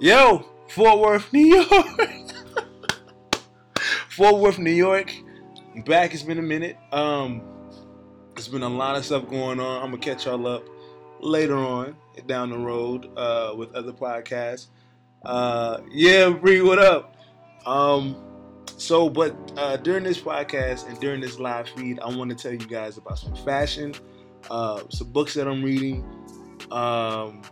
Yo, Fort Worth, New York. Fort Worth, New York. Back. It's been a minute. Um, there's been a lot of stuff going on. I'm gonna catch y'all up later on down the road uh, with other podcasts. Uh, yeah, Bree, what up? Um, so, but uh, during this podcast and during this live feed, I want to tell you guys about some fashion, uh, some books that I'm reading. Um,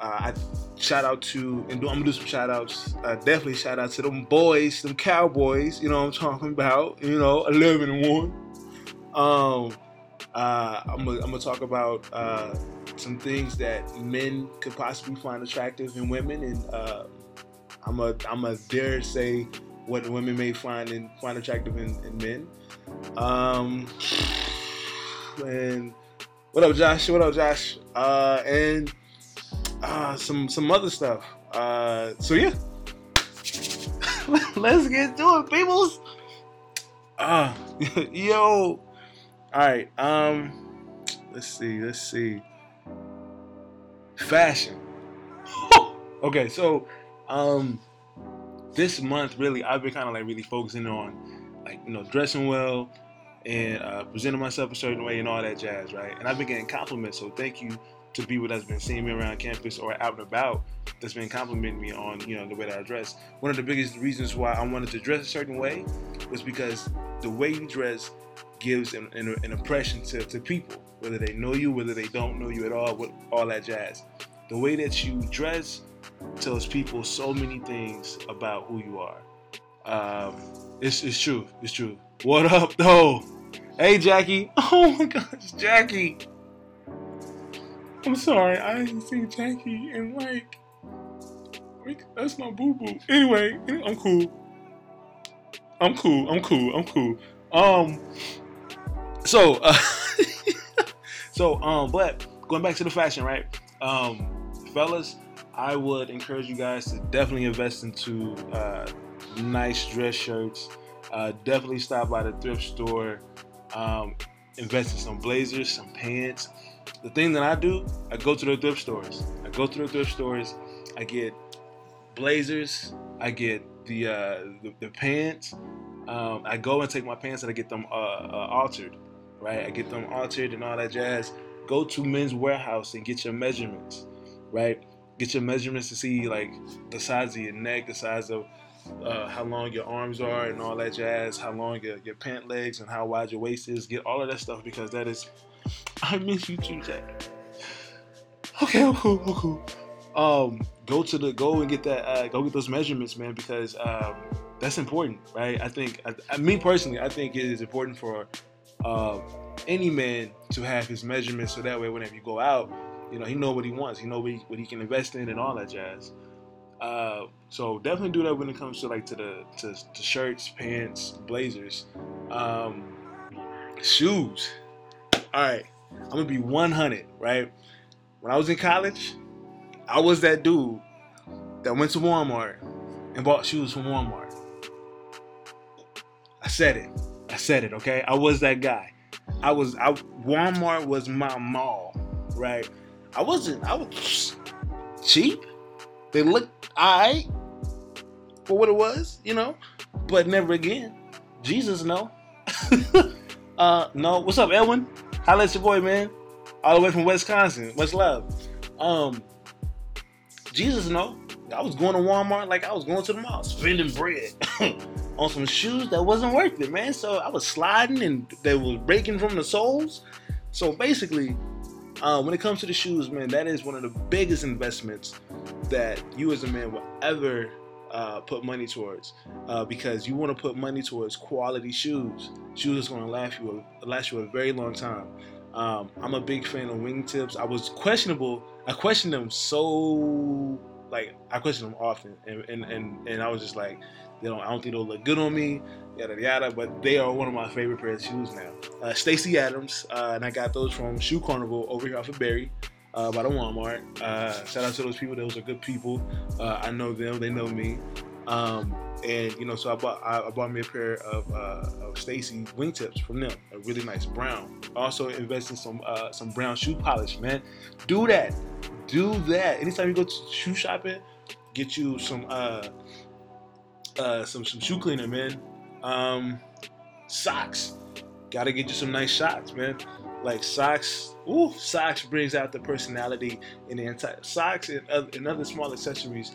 uh, I shout out to, and do, I'm gonna do some shout outs. Uh, definitely shout out to them boys, them cowboys. You know what I'm talking about. You know, 11 and one. Um, uh, I'm gonna, I'm talk about uh, some things that men could possibly find attractive in women, and uh, I'm a I'm a dare say what women may find and find attractive in, in men. Um, and what up, Josh? What up, Josh? Uh, and uh, some some other stuff. Uh, so yeah, let's get to it, peoples. Uh, yo, all right. Um, let's see. Let's see. Fashion. okay, so um, this month really, I've been kind of like really focusing on like you know dressing well and uh, presenting myself a certain way and all that jazz, right? And I've been getting compliments, so thank you to people that's been seeing me around campus or out and about that's been complimenting me on you know the way that I dress. One of the biggest reasons why I wanted to dress a certain way was because the way you dress gives an, an, an impression to, to people, whether they know you, whether they don't know you at all, what all that jazz. The way that you dress tells people so many things about who you are. Um, it's, it's true. It's true. What up, though? Hey, Jackie. Oh my gosh, Jackie. I'm sorry, I didn't see Jackie and like, that's my boo boo. Anyway, I'm cool. I'm cool. I'm cool. I'm cool. Um, so, uh, so, um, but going back to the fashion, right? Um, fellas, I would encourage you guys to definitely invest into uh, nice dress shirts. Uh, definitely stop by the thrift store. Um, invest in some blazers, some pants the thing that I do, I go to the thrift stores. I go to the thrift stores. I get blazers. I get the uh, the, the, pants. Um, I go and take my pants and I get them uh, uh, altered, right? I get them altered and all that jazz. Go to Men's Wearhouse and get your measurements, right? Get your measurements to see like the size of your neck, the size of uh, how long your arms are and all that jazz, how long your, your pant legs and how wide your waist is. Get all of that stuff because that is I miss you too, Jack. Okay, I'm cool. I'm cool. Um, go to the go and get that. Uh, go get those measurements, man, because um, that's important, right? I think. I, I, me personally, I think it is important for uh, any man to have his measurements, so that way, whenever you go out, you know, he know what he wants. He know what he, what he can invest in and all that jazz. Uh, so definitely do that when it comes to like to the to, to shirts, pants, blazers, um, shoes. All right, I'm gonna be 100, right? When I was in college, I was that dude that went to Walmart and bought shoes from Walmart. I said it. I said it, okay? I was that guy. I was I Walmart was my mall, right? I wasn't I was cheap. They looked alright for what it was, you know, but never again. Jesus no. uh no. What's up, Edwin? Holla at your boy, man. All the way from Wisconsin. What's love? Um, Jesus, no. I was going to Walmart like I was going to the mall, spending bread on some shoes that wasn't worth it, man. So I was sliding and they was breaking from the soles. So basically, uh, when it comes to the shoes, man, that is one of the biggest investments that you as a man will ever uh, put money towards uh, because you want to put money towards quality shoes. Shoes that's going to last you a, last you a very long time. Um, I'm a big fan of wingtips. I was questionable. I questioned them so like I question them often, and and and, and I was just like, they don't. I don't think they'll look good on me. Yada yada. But they are one of my favorite pairs of shoes now. Uh, Stacy Adams, uh, and I got those from Shoe Carnival over here off of Berry uh, by the Walmart. Uh, shout out to those people; those are good people. Uh, I know them; they know me. Um, and you know, so I bought I, I bought me a pair of, uh, of Stacy wingtips from them, a really nice brown. Also invest in some uh, some brown shoe polish, man. Do that. do that. Anytime you go to shoe shopping, get you some uh some some shoe cleaner, man. Um, socks. Gotta get you some nice socks, man. Like socks, ooh, socks brings out the personality in the entire socks and other, and other small accessories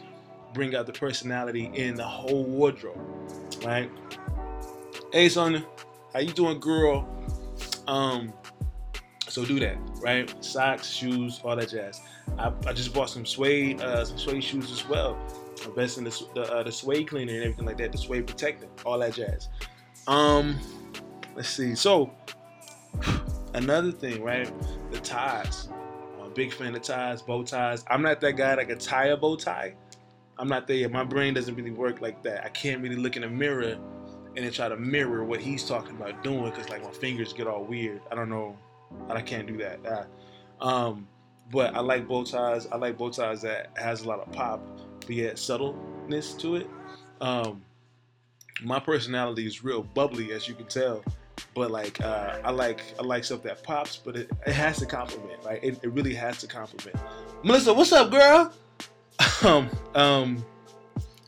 bring out the personality in the whole wardrobe, right? Hey, son, how you doing, girl? Um, so do that, right? Socks, shoes, all that jazz. I, I just bought some suede, uh, some suede shoes as well. Investing the the, uh, the suede cleaner and everything like that, the suede protector, all that jazz. Um, let's see. So another thing, right? The ties. I'm a big fan of ties, bow ties. I'm not that guy that can tie a bow tie. I'm not there. My brain doesn't really work like that. I can't really look in a mirror and then try to mirror what he's talking about doing because like my fingers get all weird. I don't know. I can't do that. Uh, um, but I like bow ties. I like bow ties that has a lot of pop, but yet subtleness to it. Um, my personality is real bubbly, as you can tell. But like, uh, I like I like stuff that pops, but it, it has to compliment. Like, it, it really has to compliment. Melissa, what's up, girl? um, um,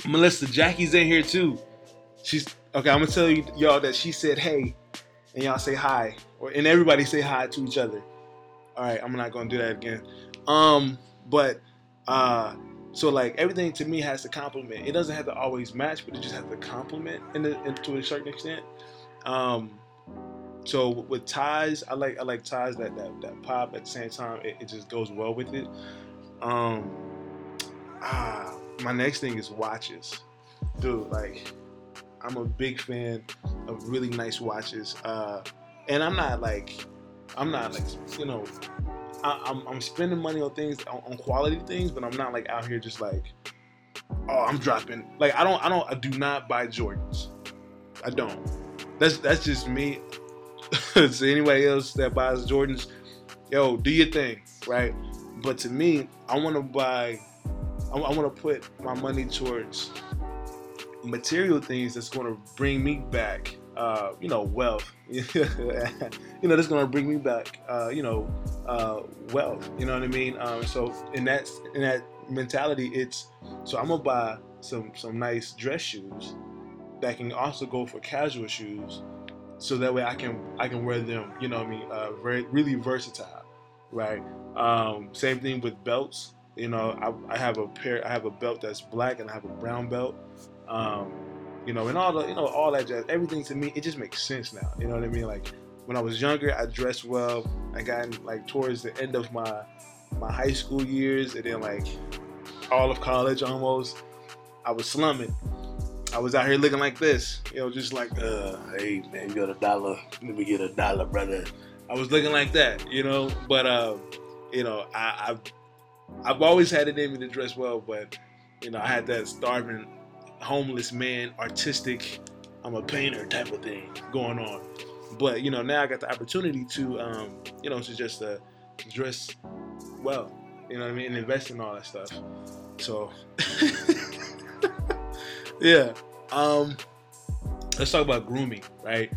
Melissa, Jackie's in here too. She's okay. I'm gonna tell you y'all that she said hey, and y'all say hi, or and everybody say hi to each other. All right, I'm not gonna do that again. Um, but uh, so like everything to me has to complement. It doesn't have to always match, but it just has to complement in, in to a certain extent. Um, so with ties, I like I like ties that that, that pop at the same time. It, it just goes well with it. Um, ah, my next thing is watches, dude. Like I'm a big fan of really nice watches. Uh, and I'm not like I'm not like you know I, am I'm, I'm spending money on things on, on, quality things, but I'm not like out here just like, oh, I'm dropping. Like I don't I don't I do not buy Jordans. I don't. That's that's just me. to anybody else that buys Jordans, yo, do your thing, right? But to me, I want to buy. I, I want to put my money towards material things that's going to bring me back uh, you know, wealth. you know, that's gonna bring me back, uh, you know, uh, wealth. You know what I mean? Um, so in that in that mentality, it's so I'm gonna buy some some nice dress shoes that can also go for casual shoes, so that way I can I can wear them. You know what I mean? Uh, very really versatile, right? Um, same thing with belts. You know, I, I have a pair. I have a belt that's black, and I have a brown belt. Um, you know, and all the, you know, all that jazz. Everything to me, it just makes sense now. You know what I mean? Like when I was younger, I dressed well. I got like towards the end of my my high school years, and then like all of college almost, I was slumming. I was out here looking like this, you know, just like, uh, hey man, you got a dollar? Let me get a dollar, brother. I was looking like that, you know. But uh, you know, I, I've I've always had it in me to dress well, but you know, I had that starving homeless man, artistic, I'm a painter type of thing going on. But you know, now I got the opportunity to, um, you know, to just uh, dress well, you know what I mean, and invest in all that stuff. So, yeah. Um, let's talk about grooming, right?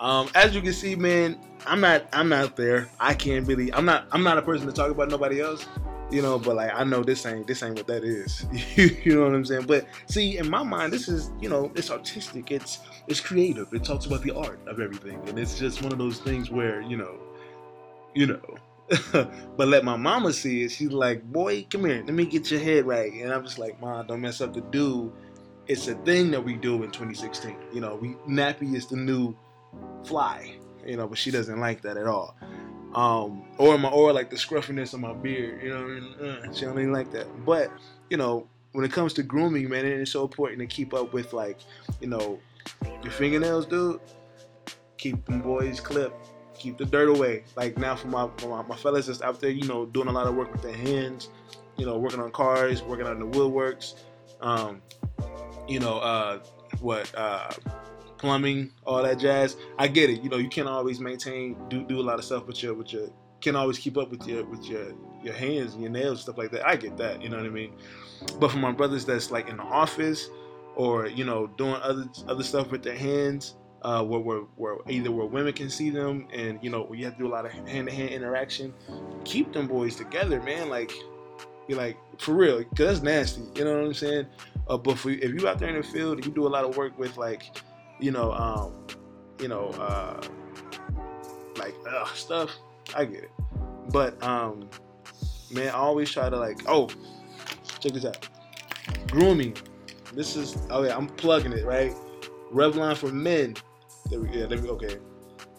Um, as you can see, man, I'm not, I'm not there. I can't really, I'm not, I'm not a person to talk about nobody else you know but like i know this ain't this ain't what that is. You know what i'm saying? But see in my mind this is you know it's artistic. It's it's creative. It talks about the art of everything. And it's just one of those things where you know you know. But let my mama see it. She's like boy come here. Let me get your head right. And i'm just like mom don't mess up the do it's a thing that we do in 2016 you know we nappy is the new fly you know but she doesn't like that at all um, or my or like the scruffiness of my beard. You know, I mean? uh, she don't even like that. But you know, when it comes to grooming, man, it's so important to keep up with like, you know, your fingernails, dude. Keep them boys clipped. Keep the dirt away. Like now, for my, for my my fellas that's out there, you know, doing a lot of work with their hands. You know, working on cars, working on the woodworks. Um, you know, uh, what uh, plumbing, all that jazz. I get it. You know, you can't always maintain do do a lot of stuff with your with your can't always keep up with your with your your hands and your nails stuff like that. I get that. You know what I mean. But for my brothers that's like in the office or you know doing other other stuff with their hands. Uh, where, where, where either where women can see them and you know you have to do a lot of hand-to-hand interaction keep them boys together man like You're like for real, because that's nasty. You know what I'm saying? Uh, but for, if you out there in the field, you do a lot of work with like, you know, um, you know, uh, like ugh, stuff. I get it, but um, man, I always try to like, oh, check this out, grooming. This is okay. I'm plugging it right. Revlon for men. There we, yeah, there we, okay.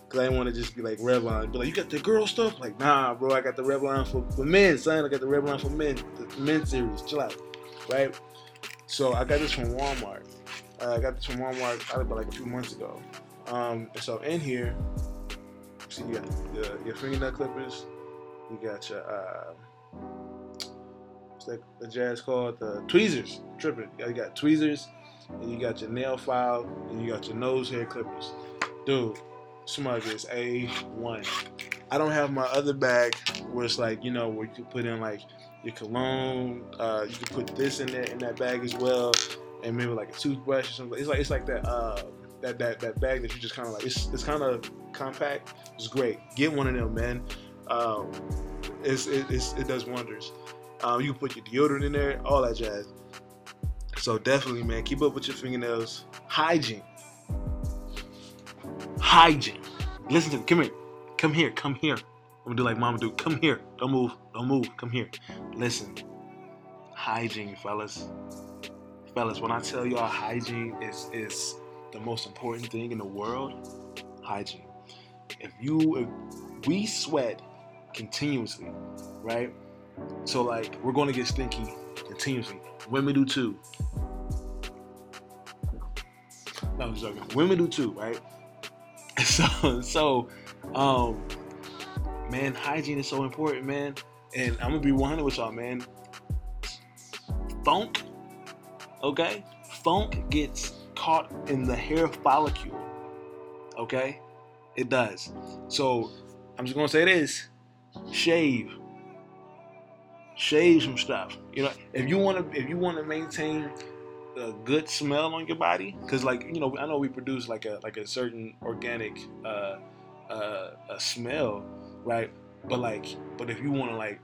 Cause I didn't want to just be like Revlon, be like, you got the girl stuff? Like, nah, bro, I got the Revlon for, for men, son. I got the Revlon for men, the men series. Chill out, right? So I got this from Walmart. Uh, I got this from Walmart about like two months ago. Um, and so in here, see, you got your, your fingernail clippers, you got your uh, that the jazz called the tweezers. Tripping, you got tweezers, and you got your nail file, and you got your nose hair clippers. Dude, smug is a one. I don't have my other bag where it's like you know where you can put in like your cologne. Uh, you can put this in there in that bag as well, and maybe like a toothbrush or something. It's like it's like that uh, that that that bag that you just kind of like. It's it's kind of compact. It's great. Get one of them, man. Um, it's, it, it's, it does wonders. Um, you can put your deodorant in there, all that jazz. So definitely, man, keep up with your fingernails. Hygiene. Hygiene. Listen to me. Come here. Come here. Come here. I'm gonna do like mama do. Come here. Don't move. Don't move. Come here. Listen. Hygiene, fellas. Fellas, when I tell y'all hygiene is is the most important thing in the world, hygiene. If you if we sweat continuously, right? So like we're gonna get stinky continuously. Women do too. No, I'm joking. Women do too, right? So so um man, hygiene is so important, man. And I'm gonna be 100 with y'all, man. Funk, okay? Funk gets caught in the hair follicle, okay? It does. So I'm just gonna say this: shave, shave some stuff. You know, if you want to, if you want to maintain a good smell on your body, because like you know, I know we produce like a like a certain organic uh, uh, a smell, right? But like, but if you want to like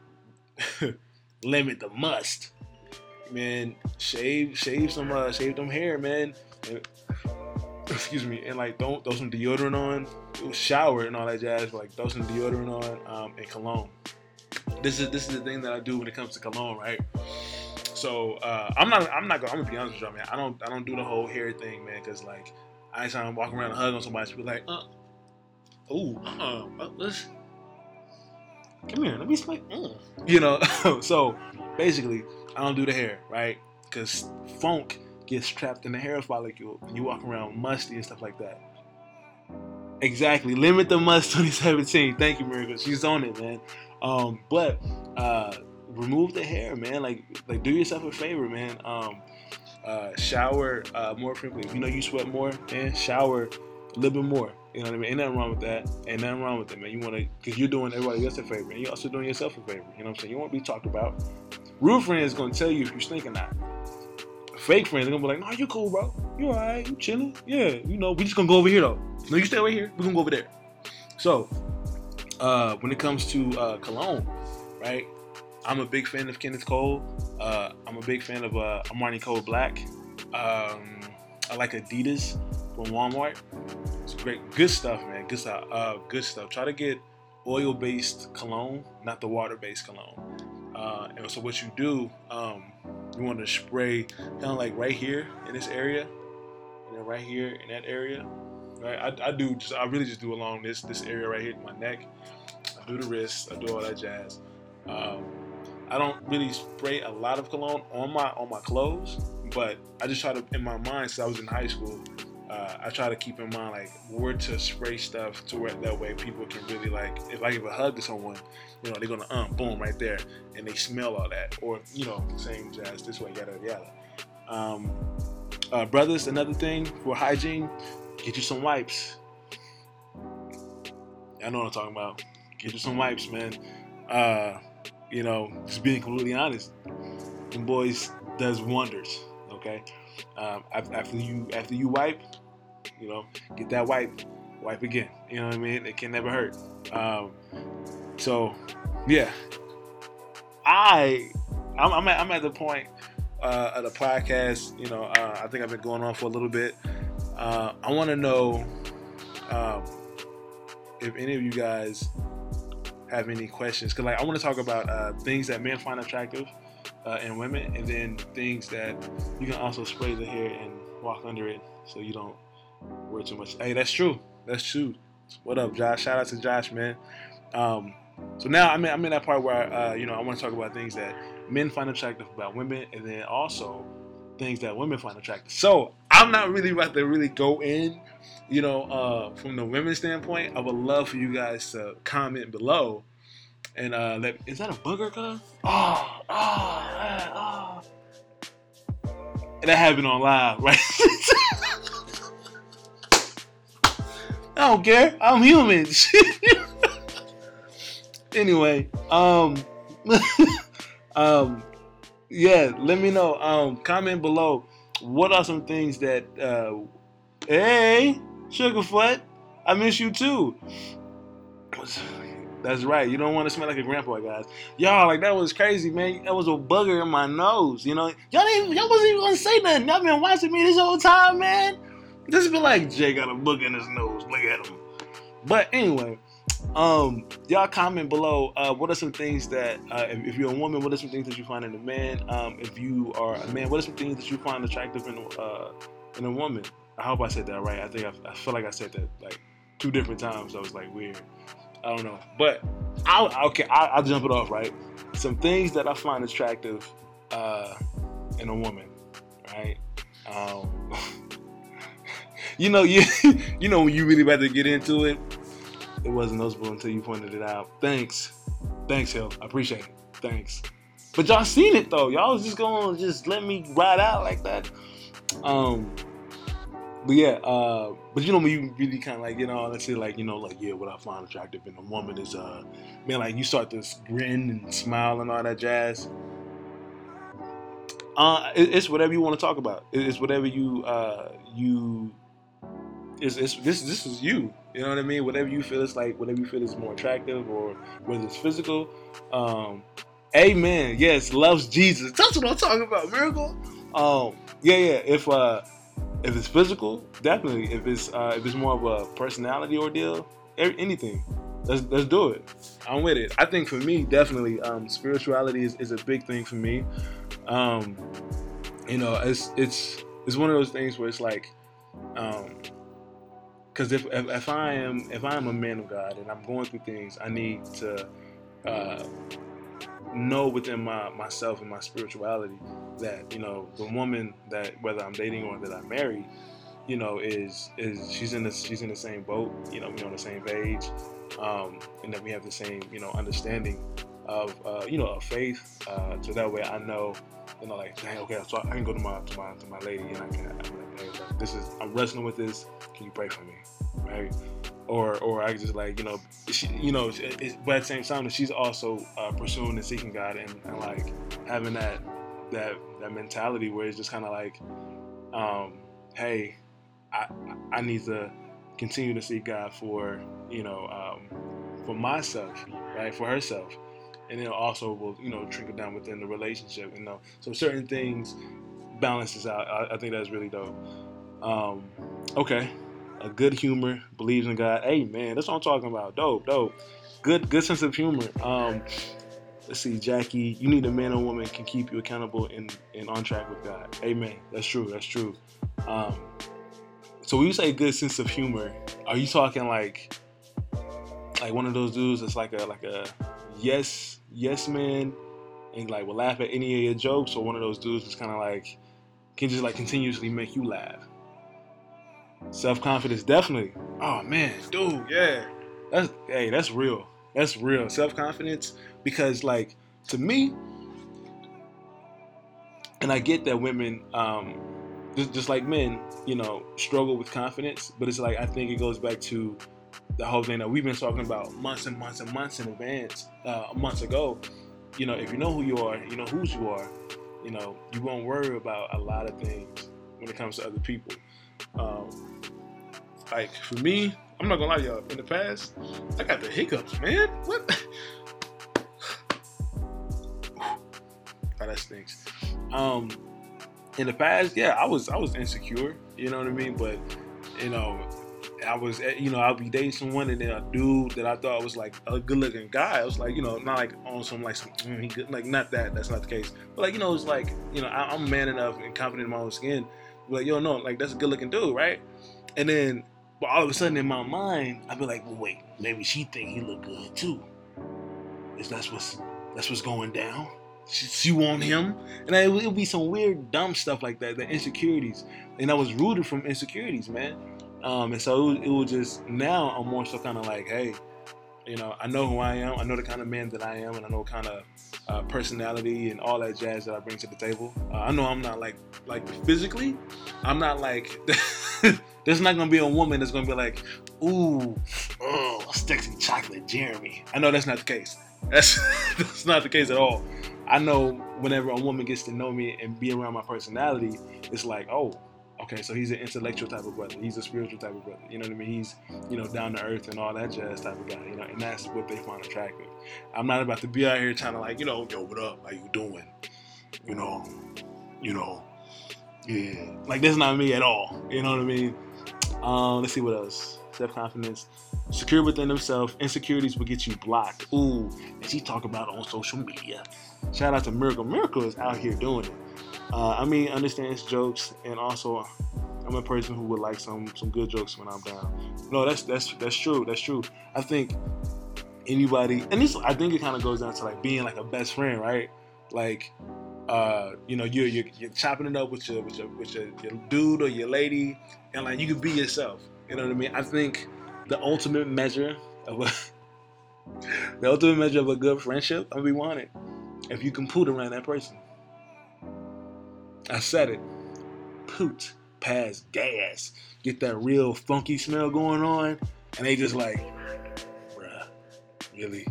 limit the must, man, shave shave some uh, shave them hair, man. Excuse me, and like don't throw some deodorant on, shower and all that jazz. But like throw some deodorant on um, and cologne. This is this is the thing that I do when it comes to cologne, right? So uh, I'm not I'm not gonna I'm gonna be honest with you, man. I don't I don't do the whole hair thing, man, because like I ain't trying to walk around and on somebody. Be like, uh, ooh, uh, uh, let's come here, let me smell. Mm. You know, so basically, I don't do the hair, right? Because funk gets trapped in the hair follicle. And you walk around musty and stuff like that. Exactly. Limit the must 2017. Thank you, Miracle. She's on it, man. Um, but uh, remove the hair, man. Like, like do yourself a favor, man. Um, uh, shower uh, more frequently. If you know you sweat more, man, shower a little bit more. You know what I mean? Ain't nothing wrong with that. Ain't nothing wrong with it, man. You want to, because you're doing everybody else a favor, and you're also doing yourself a favor. You know what I'm saying? You won't be talked about. Real friends is gonna tell you if you stink or not. Fake friends are gonna be like, "Nah, you cool, bro. You alright? You chilling? Yeah. You know, we just gonna go over here though. No, you stay right here. We're gonna go over there." So, uh, when it comes to uh, cologne, right? I'm a big fan of Kenneth Cole. Uh, I'm a big fan of uh, Armani Code Black. Um, I like Adidas from Walmart. Great, good stuff, man. Good stuff. Uh, good stuff. Try to get oil-based cologne, not the water-based cologne. Uh, and so what you do, um, you want to spray kind of like right here in this area, and then right here in that area. Right, I, I do just I really just do along this this area right here, in my neck. I do the wrists, I do all that jazz. Um, I don't really spray a lot of cologne on my on my clothes, but I just try to in my mind since I was in high school, uh, I try to keep in mind like where to spray stuff to where that way people can really like if I give a hug to someone, you know, they're gonna um boom right there and they smell all that. Or, you know, same jazz this way, yada yada. Um uh, brothers, another thing for hygiene, get you some wipes. I know what I'm talking about. Get you some wipes, man. Uh, you know, just being completely honest, them boys does wonders. Okay, um, after you after you wipe, you know, get that wipe, wipe again. You know what I mean? It can never hurt. Um, so, yeah, I I'm, I'm, at, I'm at the point uh, of the podcast. You know, uh, I think I've been going on for a little bit. Uh, I want to know um, if any of you guys have any questions, because like I want to talk about uh, things that men find attractive uh, in women, and then things that you can also spray the hair and walk under it so you don't wear too much. Hey, that's true. That's true. What up, Josh? Shout out to Josh, man. Um, so now I'm in, I'm in that part where uh, you know I want to talk about things that men find attractive about women, and then also things that women find attractive. So I'm not really about to really go in, you know, uh, from the women's standpoint. I would love for you guys to comment below and uh, let. Is that a booger, cuz? Oh, oh, oh. And that happened on live, right? I don't care. I'm human. anyway, um, um, yeah. Let me know. Um, comment below. What are some things that? Uh, hey, Sugarfoot, I miss you too. That's right. You don't want to smell like a grandpa, guys. Y'all, like that was crazy, man. That was a bugger in my nose. You know, y'all even, y'all wasn't even gonna say nothing. Y'all been watching me this whole time, man. This be like Jay got a booger in his nose. Look at him. But anyway, um, y'all comment below. Uh, what are some things that, uh, if, if, you're a woman, what are some things that you find in a man? Um, if you are a man, what are some things that you find attractive in uh, in a woman? I hope I said that right. I think I, I feel like I said that like two different times. I was like weird. I don't know, but I'll okay. I, will jump it off right. Some things that I find attractive uh, in a woman, right? Um, you know, you you know when you really about to get into it, it wasn't noticeable until you pointed it out. Thanks, thanks, Hill. I appreciate it. Thanks. But y'all seen it though. Y'all was just gonna just let me ride out like that. Um, but yeah, uh, but you know when you really kind of like you know let's say like you know like yeah what I find attractive in a woman is uh man like you start to grin and smile and all that jazz. Uh, it's whatever you want to talk about. It's whatever you uh you. It's, it's this this is you. You know what I mean? Whatever you feel is like whatever you feel is more attractive or whether it's physical. Um, amen. Yes, loves Jesus. That's what I'm talking about. Miracle. Um, yeah, yeah. If uh if it's physical, definitely. If it's uh, if it's more of a personality ordeal, anything, let's let's do it. I'm with it. I think for me, definitely, um, spirituality is, is a big thing for me. Um, you know, it's it's it's one of those things where it's like, um, because if, if, if I am if I am a man of God and I'm going through things, I need to uh, know within my myself and my spirituality that you know the woman that whether I'm dating or that I marry, you know, is is she's in the she's in the same boat. You know, we're on the same page, um, and that we have the same you know understanding of uh, you know of faith. Uh, so that way I know, you know, like dang, okay, so I can go to my to my to my lady and I can, I'm like, hey, this is I'm wrestling with this. Can you pray for me, right? or or I just like you know, she, you know, but at the same time, she's also uh, pursuing and seeking God and, and, like having that that that mentality where it's just kind of like, um, hey, I I need to continue to seek God for you know um, for myself, right, for herself, and then also will you know trickle down within the relationship, you know, so certain things balances out. I, I think that's really dope. Um, okay, a good humor, believes in God. Hey man, that's what I'm talking about. Dope, dope. Good, good sense of humor. Um, let's see, Jackie. You need a man or woman can keep you accountable and, and on track with God. Amen. That's true. That's true. Um, so when you say good sense of humor, are you talking like like one of those dudes that's like a like a yes yes man and like will laugh at any of your jokes, or one of those dudes that's kind of like can just like continuously make you laugh? Self confidence, definitely. Oh man, dude, yeah. That's hey, that's real. That's real. Self confidence, because like to me, and I get that women, um, just, just like men, you know, struggle with confidence. But it's like I think it goes back to the whole thing that we've been talking about months and months and months in advance, uh, months ago. You know, if you know who you are, you know whose you are. You know, you won't worry about a lot of things when it comes to other people. Um, like for me, I'm not gonna lie, y'all. In the past, I got the hiccups, man. What? That stinks. Um, in the past, yeah, I was I was insecure. You know what I mean? But you know, I was, eh, you know, I'll be dating someone and then a dude that I thought was like a good looking guy. I was like, you know, not like on some like some, mm, he good, like not that. That's not the case. But like, you know, it's like, you know, I, am man enough and confident in my own skin. Like, yo, no, like that's a good looking dude, right? And then, but all of a sudden in my mind, I'd be like, well, wait, maybe she think he look good too. Is that's what's that's what's going down? She, she want him, and it would be some weird, dumb stuff like that. The insecurities, and I was rooted from insecurities, man. Um, and so it was, it was just now I'm more so kind of like, hey, you know, I know who I am. I know the kind of man that I am, and I know kind of uh, personality and all that jazz that I bring to the table. Uh, I know I'm not like like physically, I'm not like. there's not gonna be a woman that's gonna be like, ooh, oh, sexy chocolate Jeremy. I know that's not the case. That's that's not the case at all. I know whenever a woman gets to know me and be around my personality, it's like, oh, okay, so he's an intellectual type of brother. He's a spiritual type of brother. You know what I mean? He's, you know, down to earth and all that jazz type of guy. You know, and that's what they find attractive. I'm not about to be out here trying to like, you know, yo, what up? How you doing? You know, you know, yeah. Like that's not me at all. You know what I mean? Um, let's see what else. Self confidence, secure within themselves. Insecurities will get you blocked. Ooh, and she talk about on social media. Shout out to Miracle. Miracle is out here doing it. Uh, I mean, understands jokes, and also I'm a person who would like some some good jokes when I'm down. No, that's that's that's true. That's true. I think anybody, and this I think it kind of goes down to like being like a best friend, right? Like, uh, you know, you're, you're you're chopping it up with your with your with your, your dude or your lady, and like you can be yourself. You know what I mean? I think the ultimate measure of a the ultimate measure of a good friendship, I'll be wanted if you can put around that person. I said it. Poot, pass gas. Get that real funky smell going on. And they just like, bruh, really?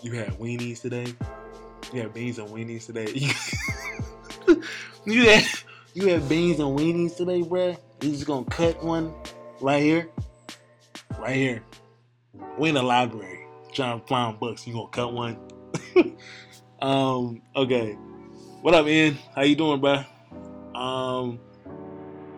You had weenies today? You had beans and weenies today? you had you had beans and weenies today, bruh? You just gonna cut one right here? Right here. We in the library trying to find books. You gonna cut one? um, okay. What up, Ian? How you doing, bro? Um,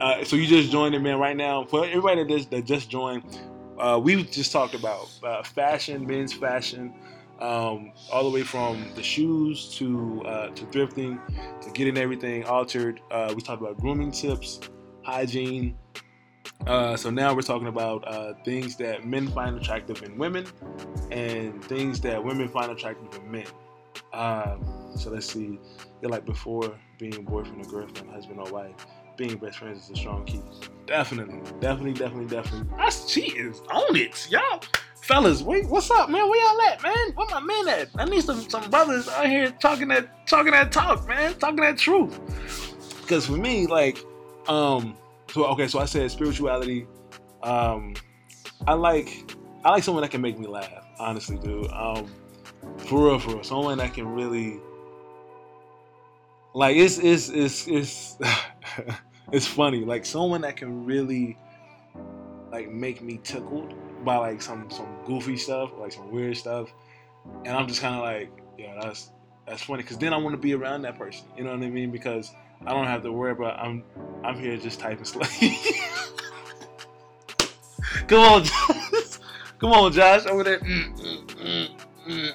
uh, so you just joined it, man. Right now, for everybody that just, that just joined, uh, we just talked about uh, fashion, men's fashion, um, all the way from the shoes to uh, to thrifting to getting everything altered. Uh, we talked about grooming tips, hygiene. Uh, so now we're talking about uh, things that men find attractive in women and things that women find attractive in men. Um, so let's see. Like before being boyfriend or girlfriend, husband or wife, being best friends is a strong key. Definitely, definitely, definitely, definitely. That's cheating. Own it, y'all. Fellas, wait, what's up, man? Where y'all at, man? Where my men at? I need some some brothers out here talking that talking that talk, man, talking that truth. Because for me, like, um, so okay, so I said spirituality. Um, I like I like someone that can make me laugh. Honestly, dude. Um, for real, for real. Someone that can really like it's it's it's it's it's funny. Like someone that can really like make me tickled by like some some goofy stuff, like some weird stuff, and I'm just kind of like, yeah, that's that's funny. Because then I want to be around that person. You know what I mean? Because I don't have to worry about I'm I'm here just typing slave. Come on, Josh. Come on, Josh. Over there. Mm, mm, mm, mm.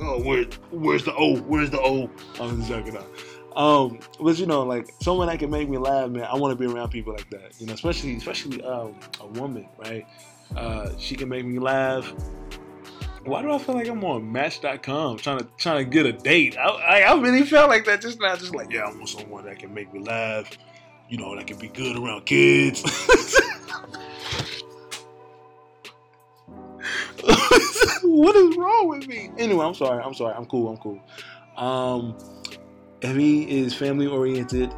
Oh, where, where's the O? Where's the O? I'm joking out. Um, but you know, like someone that can make me laugh, man. I want to be around people like that. You know, especially especially um, a woman, right? Uh, she can make me laugh. Why do I feel like I'm on Match.com trying to trying to get a date? I, I, I really felt like that just now. Just like, yeah, I want someone that can make me laugh. You know, that can be good around kids. what is wrong with me? Anyway, I'm sorry. I'm sorry. I'm cool. I'm cool. Um, he is family oriented,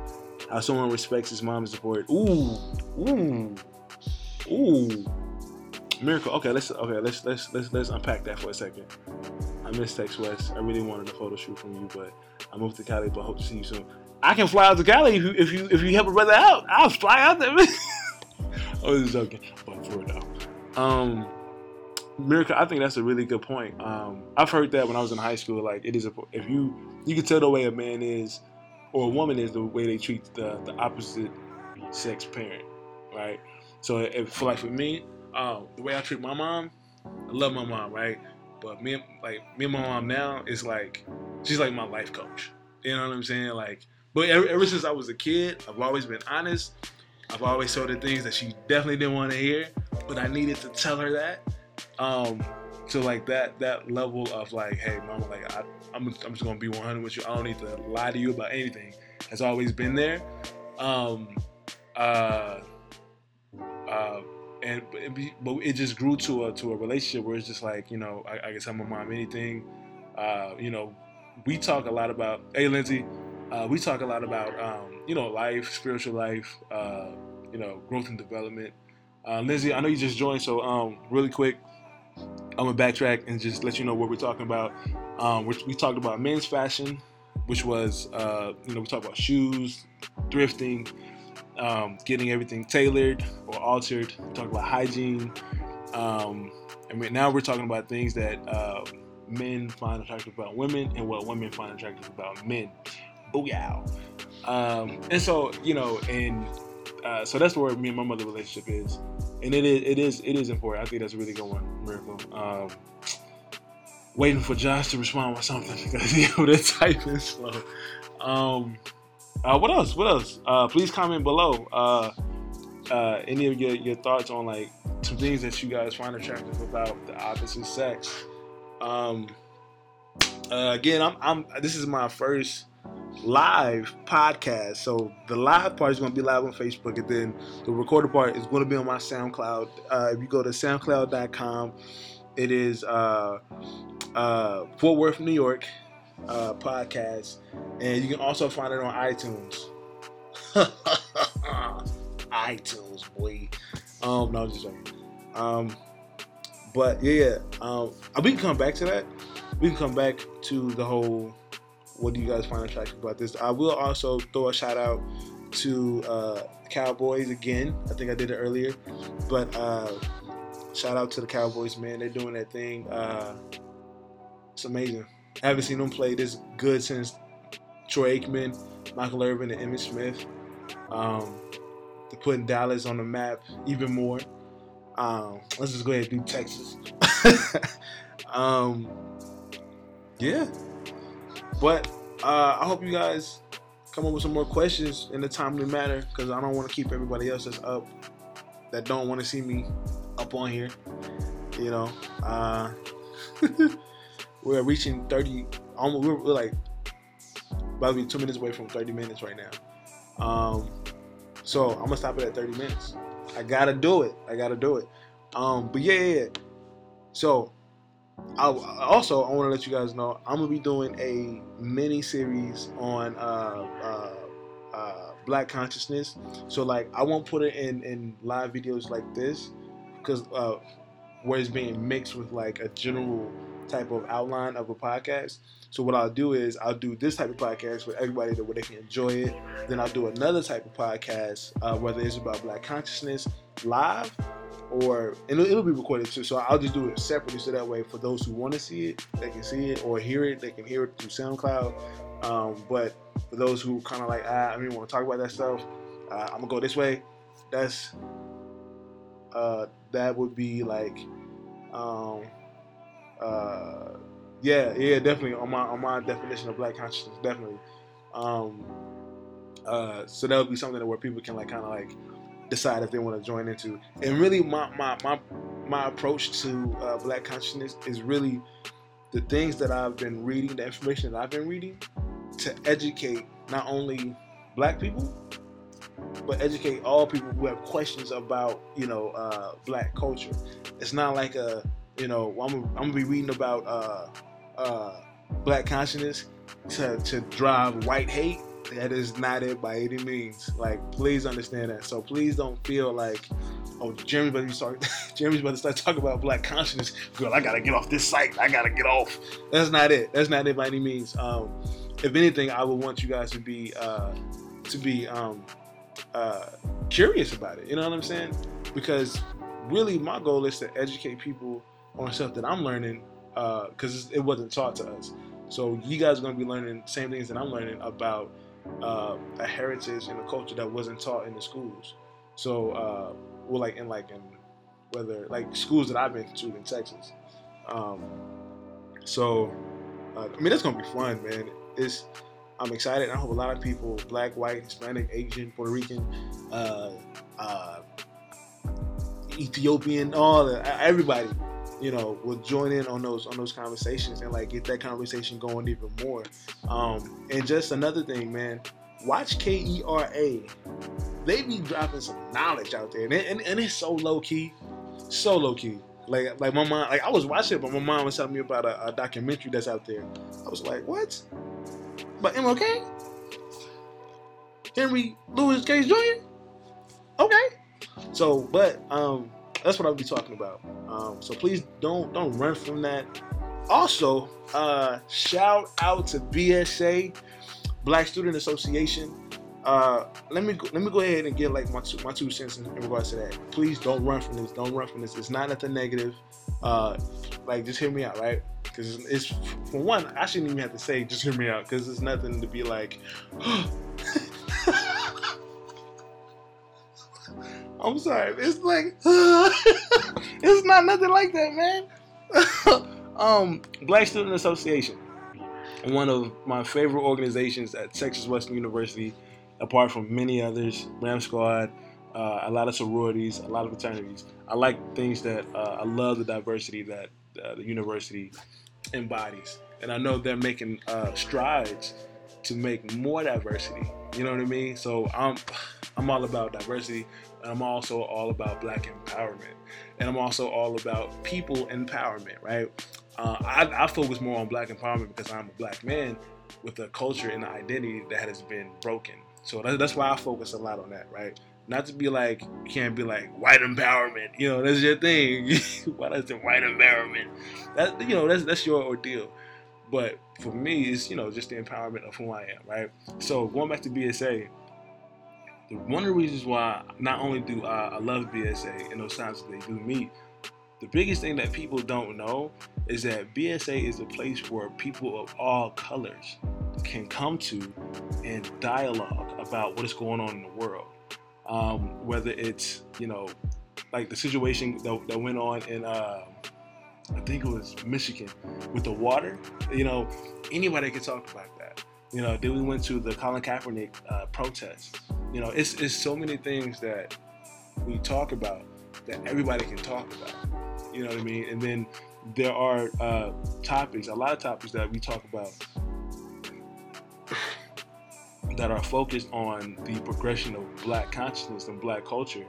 how someone respects his mom's support. Ooh, ooh, ooh. Miracle. Okay, let's okay, let's let's let's let's unpack that for a second. I miss Tex West. I really wanted a photo shoot from you, but I moved to Cali, but hope to see you soon. I can fly out to Cali if you if you if you help a brother out. I'll fly out there. I was joking, but for real though. Um, Miracle, I think that's a really good point. Um, I've heard that when I was in high school. Like, it is a, if you you can tell the way a man is or a woman is the way they treat the the opposite sex parent, right? So, if for like for me, um, the way I treat my mom, I love my mom, right? But me, like me and my mom now is like she's like my life coach. You know what I'm saying? Like, but ever, ever since I was a kid, I've always been honest. I've always told her things that she definitely didn't want to hear, but I needed to tell her that. Um, so like that that level of like, hey, mama, like I, I'm I'm just gonna be 100 with you. I don't need to lie to you about anything. Has always been there. Um, uh, uh, and but it just grew to a to a relationship where it's just like you know I, I can tell my mom anything. Uh, you know, we talk a lot about. Hey, Lindsay, uh, we talk a lot about um, you know life, spiritual life, uh, you know growth and development. Uh, Lindsay, I know you just joined, so um, really quick, I'm gonna backtrack and just let you know what we're talking about. Um, we, we talked about men's fashion, which was uh, you know we talked about shoes, thrifting, um, getting everything tailored or altered. We talked about hygiene. Um, and now we're talking about things that uh, men find attractive about women and what women find attractive about men. Booyah. Um, and so, you know, and uh, so that's where me and my mother relationship is. And it is, it is, it is important. I think that's a really good one, Miracle. Um, waiting for Josh to respond with something because you know, that typing slow. Um, uh, what else? What else? Uh, please comment below. Uh, uh, any of your, your thoughts on like some things that you guys find attractive about the opposite sex. Um, uh, again, I'm, I'm. This is my first live podcast, so the live part is going to be live on Facebook, and then the recorded part is going to be on my SoundCloud. Uh, if you go to SoundCloud.com, it is uh, uh, Fort Worth, New York uh, podcast, and you can also find it on iTunes. iTunes, boy. Um, no, just joking. Um, but yeah, yeah. Um, we can come back to that. We can come back to the whole. What do you guys find attractive about this? I will also throw a shout out to uh, Cowboys again. I think I did it earlier, but uh, shout out to the Cowboys, man. They're doing that thing. Uh, it's amazing. I haven't seen them play this good since Troy Aikman, Michael Irvin, and Emmitt Smith. Um, they're putting Dallas on the map even more. Um, let's just go ahead and do Texas. um, yeah. But uh, I hope you guys come up with some more questions in a timely manner because I don't want to keep everybody else that's up that don't want to see me up on here. You know. Uh, we're reaching 30 almost we're, we're like about to be two minutes away from 30 minutes right now um so i'm gonna stop it at 30 minutes i gotta do it i gotta do it um but yeah, yeah, yeah. so I, also i want to let you guys know i'm gonna be doing a mini series on uh, uh, uh, black consciousness so like i won't put it in in live videos like this because uh where it's being mixed with like a general type of outline of a podcast. So what I'll do is I'll do this type of podcast for everybody that where they can enjoy it. Then I'll do another type of podcast, uh, whether it's about Black consciousness live or it'll, it'll, be recorded too. So I'll just do it separately, so that way for those who want to see it, they can see it or hear it. They can hear it through SoundCloud. Um, but for those who kind of like, ah, I don't even want to talk about that stuff, uh, I'm gonna go this way. That's uh, that would be like. Um, uh, yeah, yeah, definitely on my on my definition of black consciousness, definitely. Um, uh, so that would be something where people can like kind of like decide if they want to join into. And really, my my my my approach to uh, black consciousness is really the things that I've been reading, the information that I've been reading, to educate not only black people, but educate all people who have questions about you know uh, black culture. It's not like a you know, I'm, I'm gonna be reading about uh, uh, black consciousness to, to drive white hate. That is not it by any means. Like, please understand that. So please don't feel like, oh, Jeremy's about to start. Jeremy's about to start talking about black consciousness. Girl, I gotta get off this site. I gotta get off. That's not it. That's not it by any means. Um, if anything, I would want you guys to be uh, to be um, uh, curious about it. You know what I'm saying? Because really, my goal is to educate people on stuff that I'm learning because uh, it wasn't taught to us. So you guys are to be learning the same things that I'm learning about uh, a heritage and a culture that wasn't taught in the schools. So, uh, well, like in like in whether like schools that I've been to in Texas. Um, so, uh, I mean, it's gonna be fun, man. It's I'm excited. I hope a lot of people, black, white, Hispanic, Asian, Puerto Rican, uh, uh, Ethiopian, all everybody, you know, will join in on those on those conversations and like get that conversation going even more. Um, and just another thing, man, watch KERA. They be dropping some knowledge out there, and, and, and it's so low key, so low key. Like like my mom, like I was watching it, but my mom was telling me about a, a documentary that's out there. I was like, what? But MLK, Henry Louis Gates Jr. Okay. So, but um, that's what I'll be talking about. Um, so please don't don't run from that. Also, uh, shout out to BSA, Black Student Association. Uh, let me go, let me go ahead and get like my two, my two cents in, regards to that. Please don't run from this. Don't run from this. It's not nothing negative. Uh, like just hear me out, right? Because it's, it's, for one, I shouldn't even have to say just hear me out because it's nothing to be like. I'm sorry. It's like it's not nothing like that, man. um, Black Student Association, one of my favorite organizations at Texas Wesleyan University, apart from many others, Ram Squad, uh, a lot of sororities, a lot of fraternities. I like things that uh, I love the diversity that uh, the university embodies, and I know they're making uh, strides to make more diversity. You know what I mean? So I'm I'm all about diversity. And I'm also all about black empowerment. And I'm also all about people empowerment, right? Uh, I, I, focus more on black empowerment because I'm a black man with a culture and an identity that has been broken. So that, that's why I focus a lot on that, right? Not to be like, you can't be like white empowerment, you know, that's your thing. why does it white empowerment? That you know, that's that's your ordeal. But for me, it's you know just the empowerment of who I am, right? So going back to BSA, one of the reasons why not only do I, I love BSA and those times that they do meet, the biggest thing that people don't know is that BSA is a place where people of all colors can come to and dialogue about what is going on in the world. Um, whether it's, you know, like the situation that, that went on in, uh, I think it was Michigan with the water, you know, anybody can talk about that. You know, then we went to the Colin Kaepernick uh, protest you know, it's, it's so many things that we talk about that everybody can talk about. You know what I mean? And then there are uh, topics, a lot of topics that we talk about that are focused on the progression of black consciousness and black culture.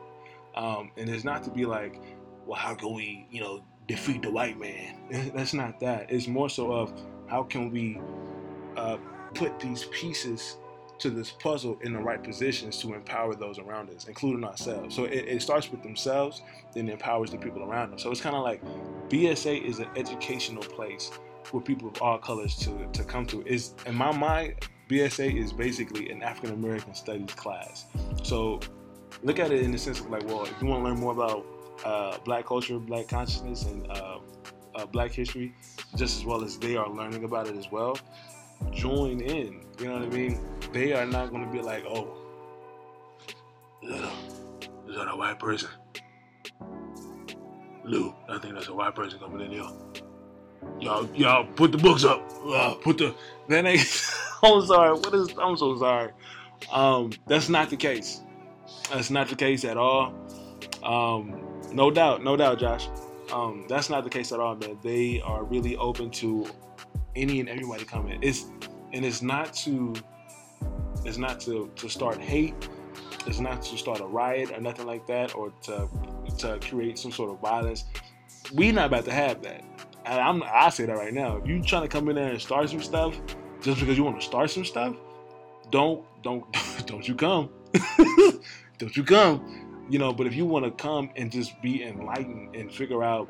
Um, and it's not to be like, well, how can we, you know, defeat the white man? That's not that. It's more so of how can we uh, put these pieces to this puzzle in the right positions to empower those around us, including ourselves. So it, it starts with themselves, then empowers the people around them. So it's kind of like BSA is an educational place for people of all colors to, to come to. Is in my mind, BSA is basically an African American studies class. So look at it in the sense of like, well, if you want to learn more about uh, black culture, black consciousness, and uh, uh, black history, just as well as they are learning about it as well, join in. You know what I mean? They are not going to be like, oh, is that, a, white person? Lou, I think that's a white person coming in here. Y'all, y'all put the books up. Uh, put the. Then they. I'm sorry. What is? I'm so sorry. Um, that's not the case. That's not the case at all. Um, no doubt, no doubt, Josh. Um, that's not the case at all, man. They are really open to any and everybody coming. It's and it's not to it's not to to start hate. It's not to start a riot or nothing like that, or to to create some sort of violence. We not about to have that. And I'm I say that right now. If you trying to come in there and start some stuff just because you want to start some stuff, don't don't don't you come. don't you come. You know, but if you want to come and just be enlightened and figure out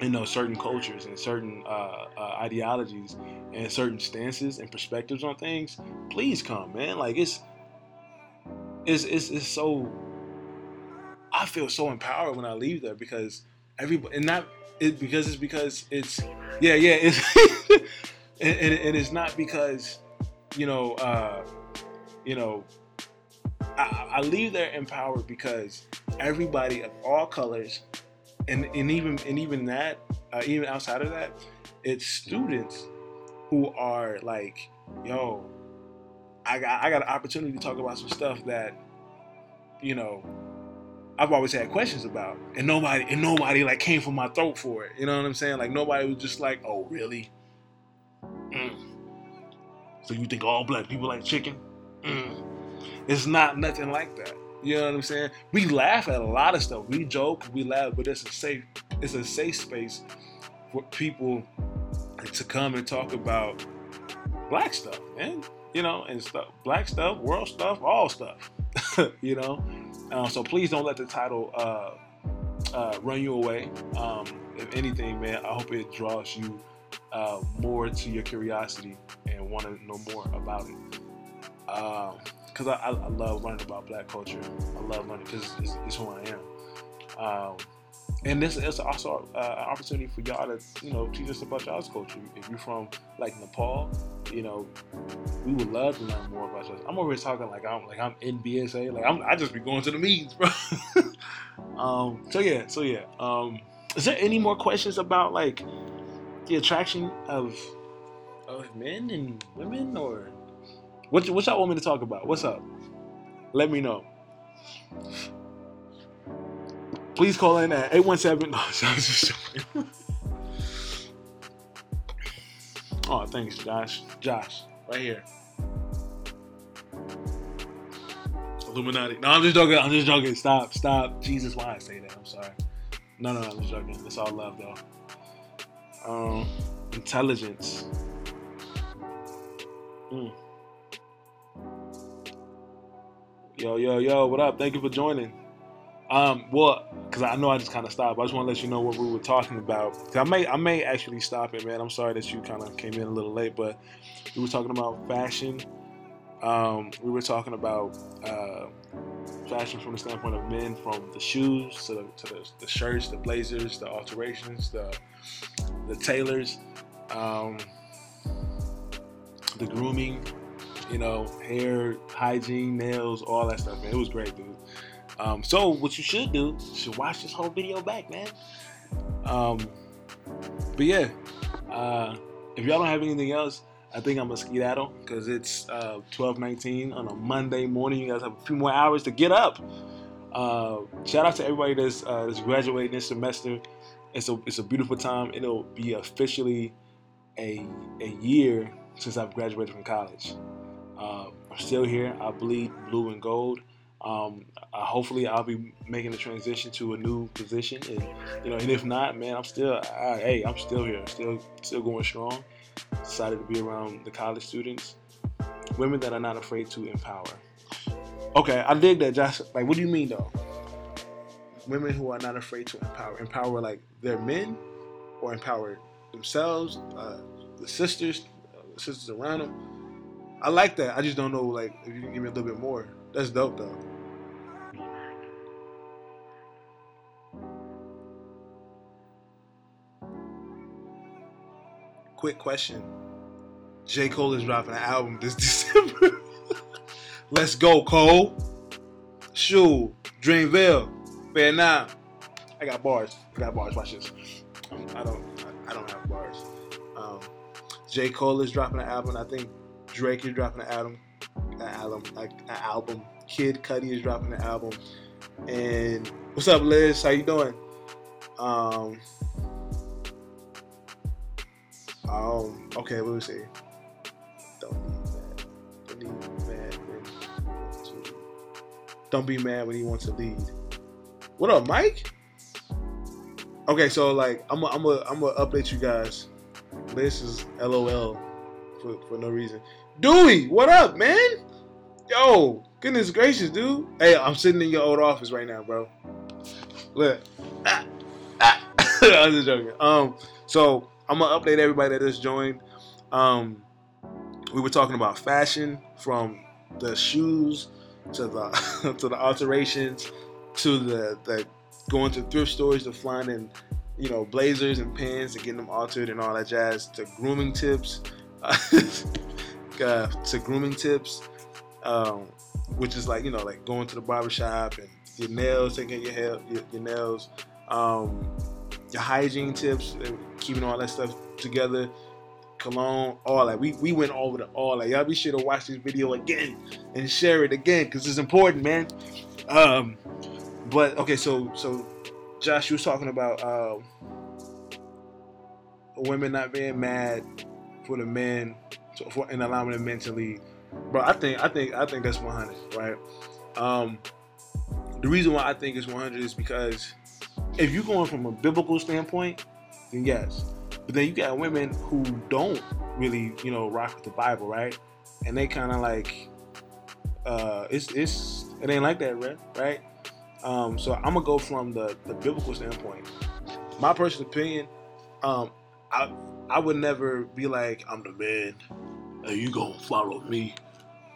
you know certain cultures and certain uh, uh, ideologies and certain stances and perspectives on things please come man. Like it's it's it's, it's so i feel so empowered when i leave there because everybody and not it because it's because it's yeah yeah it's and, and, and, it's not because you know uh, you know I, I leave there empowered because everybody of all colors and and even and even that uh, even outside of that it's students who are like yo I got I got an opportunity to talk about some stuff that you know I've always had questions about, and nobody and nobody like came from my throat for it. You know what I'm saying? Like nobody was just like, "Oh, really? Mm. So you think all black people like chicken?" Mm. It's not nothing like that. You know what I'm saying? We laugh at a lot of stuff. We joke, we laugh, but it's a safe it's a safe space for people to come and talk about black stuff, man. You know, and stuff, black stuff, world stuff, all stuff. you know, uh, so please don't let the title uh, uh, run you away. Um, if anything, man, I hope it draws you uh, more to your curiosity and want to know more about it. Because um, I, I, love learning about Black culture. I love learning because it's, it's, who I am. Um, and this is also uh, an opportunity for y'all to, you know, teach us about y'all's culture. If you're from like Nepal, you know, we would love to learn more about y'all. I'm always talking like I'm like I'm in BSA, like I'm I just be going to the meetings, bro. um, so yeah, so yeah. Um, is there any more questions about like the attraction of of men and women, or what what y'all want me to talk about? What's up? Let me know please call in at 817. No, oh, thanks, Josh. Josh, right here. Illuminati. No, I'm just joking. I'm just joking. Stop, stop. Jesus, why I say that? I'm sorry. No, no, no, I'm just joking. It's all love, though. Um, intelligence. Mm. Yo, yo, yo, what up? Thank you for joining. Um, well, because I know I just kind of stopped. I just want to let you know what we were talking about. I may, I may actually stop it, man. I'm sorry that you kind of came in a little late, but we were talking about fashion. Um, we were talking about uh, fashion from the standpoint of men, from the shoes to the, to the, the shirts, the blazers, the alterations, the the tailors, um, the grooming, you know, hair, hygiene, nails, all that stuff. Man, it was great, dude. Um, so what you should do, you should watch this whole video back, man. Um, but yeah, uh, if y'all don't have anything else, I think I'm a skedaddle because it's uh, 12:19 on a Monday morning. You guys have a few more hours to get up. Uh, shout out to everybody that's, uh, that's graduating this semester. It's a it's a beautiful time. It'll be officially a a year since I've graduated from college. Uh, I'm still here. I bleed blue and gold. Um, uh, hopefully, I'll be making the transition to a new position, and you know, and if not, man, I'm still, I, hey, I'm still here, still, still going strong. Excited to be around the college students, women that are not afraid to empower. Okay, I dig that, Josh. Like, what do you mean though? Women who are not afraid to empower, empower like their men, or empower themselves, uh, the sisters, uh, the sisters around them. I like that. I just don't know, like, if you can give me a little bit more. That's dope though. Quick question. J. Cole is dropping an album this December. Let's go, Cole. Shoo, Dreamville, Fair now. I got bars. I got bars. Watch this. I don't. I don't have bars. Um, J. Cole is dropping an album. I think Drake is dropping an album an album, an album. Kid Cudi is dropping an album. And what's up, Liz? How you doing? Um. Um. Okay, me see. Don't be mad. Don't be mad when Don't be mad when he wants to lead. What up, Mike? Okay, so like I'm gonna I'm gonna update you guys. This is LOL for, for no reason. Dewey, what up, man? Yo, goodness gracious, dude. Hey, I'm sitting in your old office right now, bro. Look. Ah, ah. I'm just joking. Um, so I'm gonna update everybody that just joined. Um, we were talking about fashion from the shoes to the to the alterations to the the going to thrift stores to finding you know, blazers and pants and getting them altered and all that jazz, to grooming tips, uh, to grooming tips, um, which is like you know, like going to the barbershop and your nails, taking your hair, your, your nails, um, your hygiene tips, keeping all that stuff together cologne, all that. We we went over the all that. Y'all be sure to watch this video again and share it again because it's important, man. Um, but okay, so so Josh, you was talking about uh, women not being mad for the men to, for, and allowing the men to lead. Bro, I think I think I think that's 100, right? Um, the reason why I think it's 100 is because if you're going from a biblical standpoint, then yes. But then you got women who don't really, you know, rock with the Bible, right? And they kind of like, uh, it's it's it ain't like that, right? Right? Um, so I'm gonna go from the the biblical standpoint. My personal opinion, um, I I would never be like I'm the man, and you gonna follow me,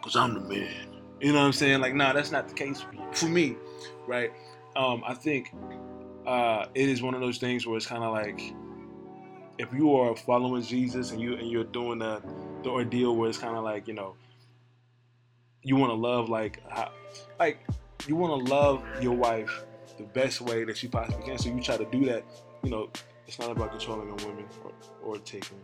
cause I'm the man. You know what I'm saying? Like, nah, that's not the case for me, right? Um, I think uh, it is one of those things where it's kind of like if you are following Jesus and you and you're doing the the ordeal where it's kind of like you know you want to love like like you want to love your wife the best way that you possibly can. So you try to do that. You know, it's not about controlling a woman or, or taking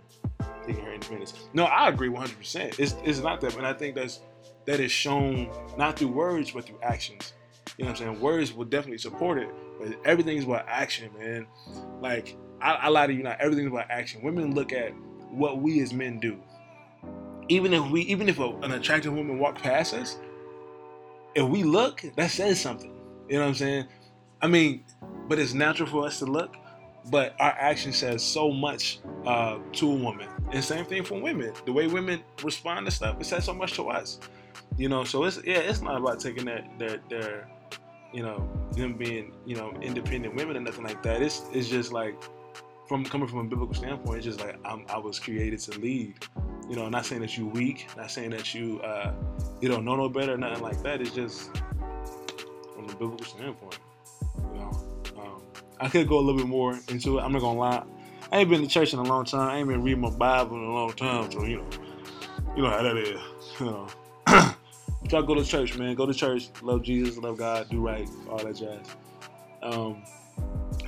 taking her independence. No, I agree 100. percent It's it's not that, and I think that's that is shown not through words but through actions. You know what I'm saying? Words will definitely support it, but everything is about action, man. Like I, I lie to you not. Everything's about action. Women look at what we as men do. Even if we, even if a, an attractive woman walk past us, if we look, that says something. You know what I'm saying? I mean, but it's natural for us to look, but our action says so much uh, to a woman. And same thing for women. The way women respond to stuff, it says so much to us. You know, so it's yeah, it's not about taking their their their you know them being you know independent women or nothing like that. It's it's just like from coming from a biblical standpoint, it's just like I'm, i was created to lead. You know, not saying that you weak, not saying that you uh, you don't know no better, nothing like that. It's just from a biblical standpoint. I could go a little bit more into it. I'm not gonna lie. I ain't been to church in a long time. I ain't been reading my Bible in a long time, so you know, you know how that is. You know, to go to church, man. Go to church, love Jesus, love God, do right, all that jazz. Um,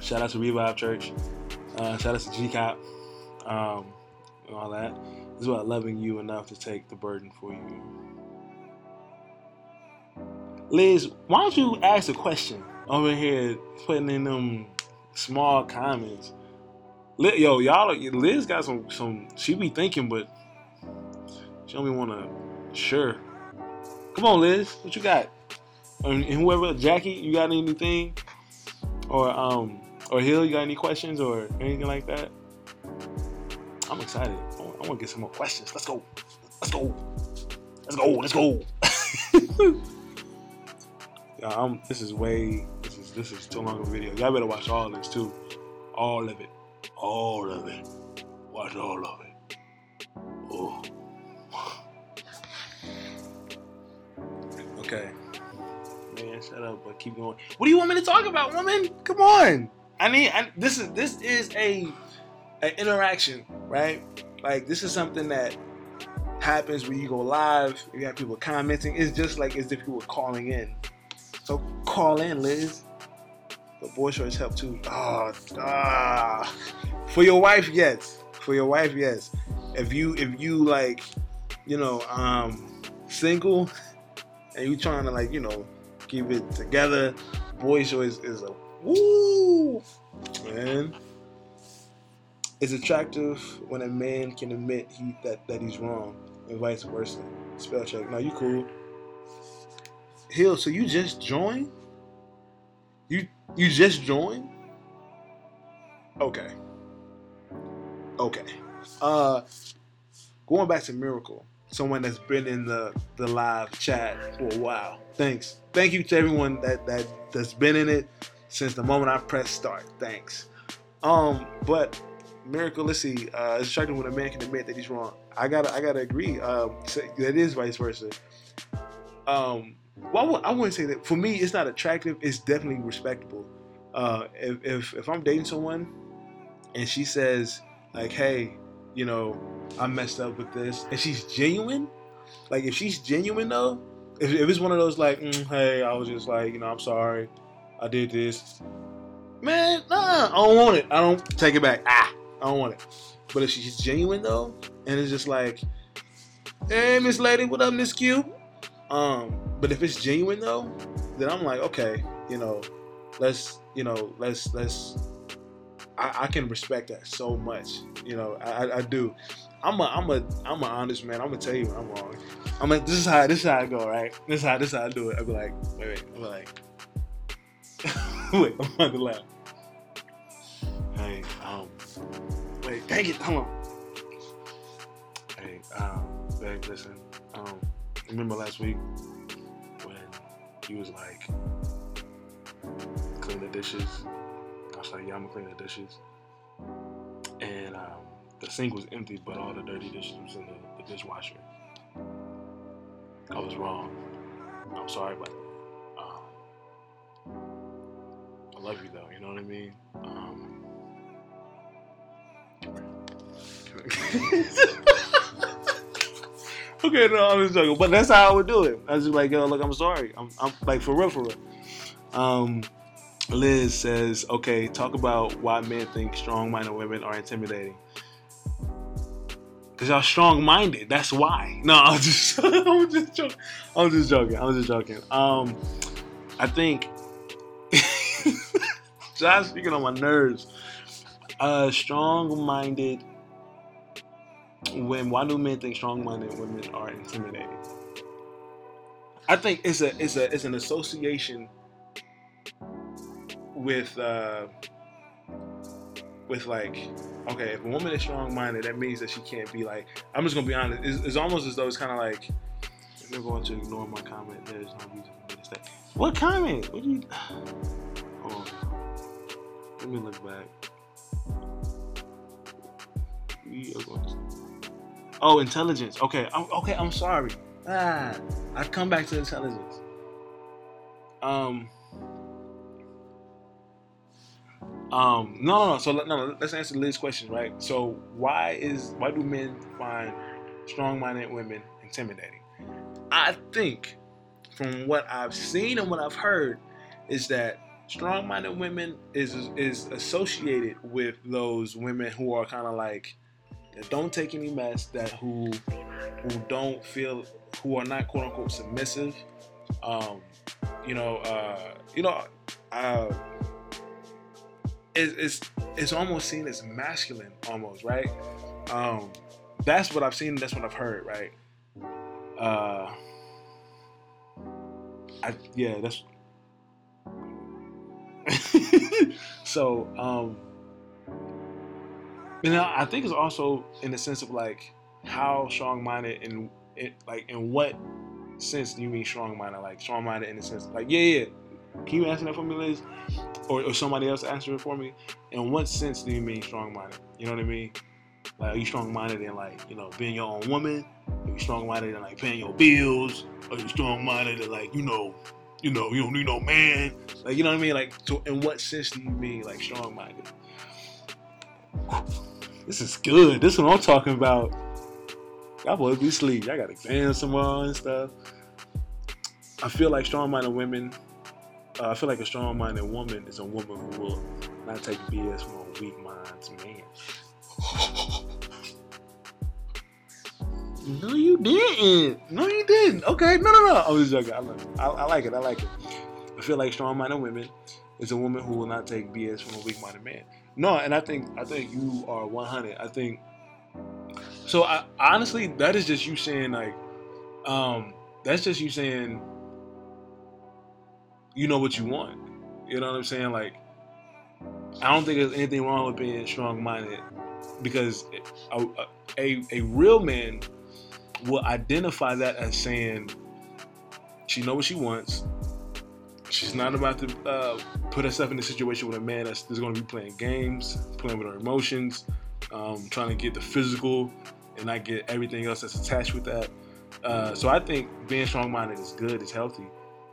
shout out to Revive Church. Uh, shout out to G Cop um, and all that. Is about loving you enough to take the burden for you. Liz, why don't you ask a question over here, putting in them small comments? Yo, y'all, Liz got some, some. She be thinking, but she don't want to. Sure. Come on, Liz, what you got? And whoever, Jackie, you got anything? Or um, or Hill, you got any questions or anything like that? I'm excited. I want, to get some more questions. Let's go. Let's go. Let's go. Let's go. yeah, I'm, this is way. This is this is too long of a video. Y'all better watch all this too. All of it. All of it. Watch all of it. Oh. okay. Man, shut up, but keep going. What do you want me to talk about, woman? Come on. I need. I, this is this is a an interaction, right? Like this is something that happens when you go live. You have people commenting. It's just like as if you were calling in. So call in, Liz. But boy shorts help too. Oh, ah. For your wife, yes. For your wife, yes. If you if you like, you know, um, single and you trying to like, you know, keep it together, boy shorts is a Woo! Man. It's attractive when a man can admit he that, that he's wrong and vice versa. Spell check. Now you cool. Hill, so you just joined? You you just joined? Okay. Okay. Uh going back to Miracle, someone that's been in the, the live chat for a while. Thanks. Thank you to everyone that, that that's been in it since the moment I pressed start. Thanks. Um, but miracle, let's see. Uh, it's striking when a man can admit that he's wrong. I gotta, I gotta agree. Um, that is vice versa. Um, well, I wouldn't say that. For me, it's not attractive. It's definitely respectable. Uh, if, if if I'm dating someone and she says like, "Hey, you know, I messed up with this," and she's genuine. Like if she's genuine though, if, if it's one of those like, mm, "Hey, I was just like, you know, I'm sorry, I did this," man, nah, I don't want it. I don't take it back. Ah, I don't want it. But if she's genuine though, and it's just like, "Hey, Miss Lady, what up, Miss Q?" Um, but if it's genuine though, then I'm like, okay, you know, let's, you know, let's let's I, I, can respect that so much. You know, I, I do. I'm a I'm a I'm an honest man. I'm gonna tell you when I'm wrong. I'm like this is how this is how I go, right? This is how this is how I do it. I be like, wait, wait, I'm like, wait, I'm about to laugh. Hey, um, wait, dang it, hold on. Hey, um, babe, listen, um, remember last week when he was like, clean the dishes I was like, yeah, I'm gonna clean the dishes. And um, the sink was empty, but all the dirty dishes was in the, the dishwasher. I was wrong. I'm sorry, but um, I love you though. You know what I mean? Um, okay, no, I'm just joking, but that's how I would do it. I was just like, yo, look, I'm sorry. I'm, I'm like for real, for real. Um, Liz says, okay, talk about why men think strong minded women are intimidating. Because y'all strong minded. That's why. No, I'm just, I'm just joking. I'm just joking. I'm just joking. Um, I think, Josh speaking on my nerves. Uh, strong minded when why do men think strong minded women are intimidating? I think it's a it's a it's an association with uh, with like okay, if a woman is strong minded, that means that she can't be like. I'm just gonna be honest. It's, it's almost as though it's kind of like you're going to ignore my comment, there's no reason for. What comment? What do you? Oh, let me look back. We are going to. Oh, intelligence. Okay, I'm, okay. I'm sorry. Ah, I come back to intelligence. Um. Um, no, no, no. So no, let's answer Liz's question, right? So why is why do men find strong-minded women intimidating? I think, from what I've seen and what I've heard, is that strong-minded women is is associated with those women who are kind of like that don't take any mess, that who who don't feel who are not quote unquote submissive. Um, you know, uh, you know, uh, it's it's almost seen as masculine, almost right. Um, that's what I've seen. That's what I've heard, right? Uh, I yeah, that's so. Um, you know, I think it's also in the sense of like how strong-minded and like in what sense do you mean strong-minded? Like strong-minded in the sense like yeah, yeah. Can you answer that for me, Liz? or, or somebody else answer it for me. In what sense do you mean strong minded? You know what I mean? Like, are you strong minded in like, you know, being your own woman? Are you strong minded in like paying your bills? Are you strong minded in like, you know, you know, you don't need no man? Like, you know what I mean? Like, so in what sense do you mean like strong minded? This is good. This is what I'm talking about. Y'all boys be sleep. Y'all got exams tomorrow and stuff. I feel like strong minded women uh, I feel like a strong-minded woman is a woman who will not take BS from a weak-minded man. no, you didn't. No, you didn't. Okay, no, no, no. I was joking. I, I, I like it. I like it. I feel like strong-minded women is a woman who will not take BS from a weak-minded man. No, and I think I think you are 100. I think so. I honestly, that is just you saying like, um, that's just you saying you know what you want. You know what I'm saying? Like, I don't think there's anything wrong with being strong-minded because a, a, a real man will identify that as saying she know what she wants. She's not about to uh, put herself in a situation with a man that's, that's going to be playing games, playing with her emotions, um, trying to get the physical and not get everything else that's attached with that. Uh, so I think being strong-minded is good, it's healthy.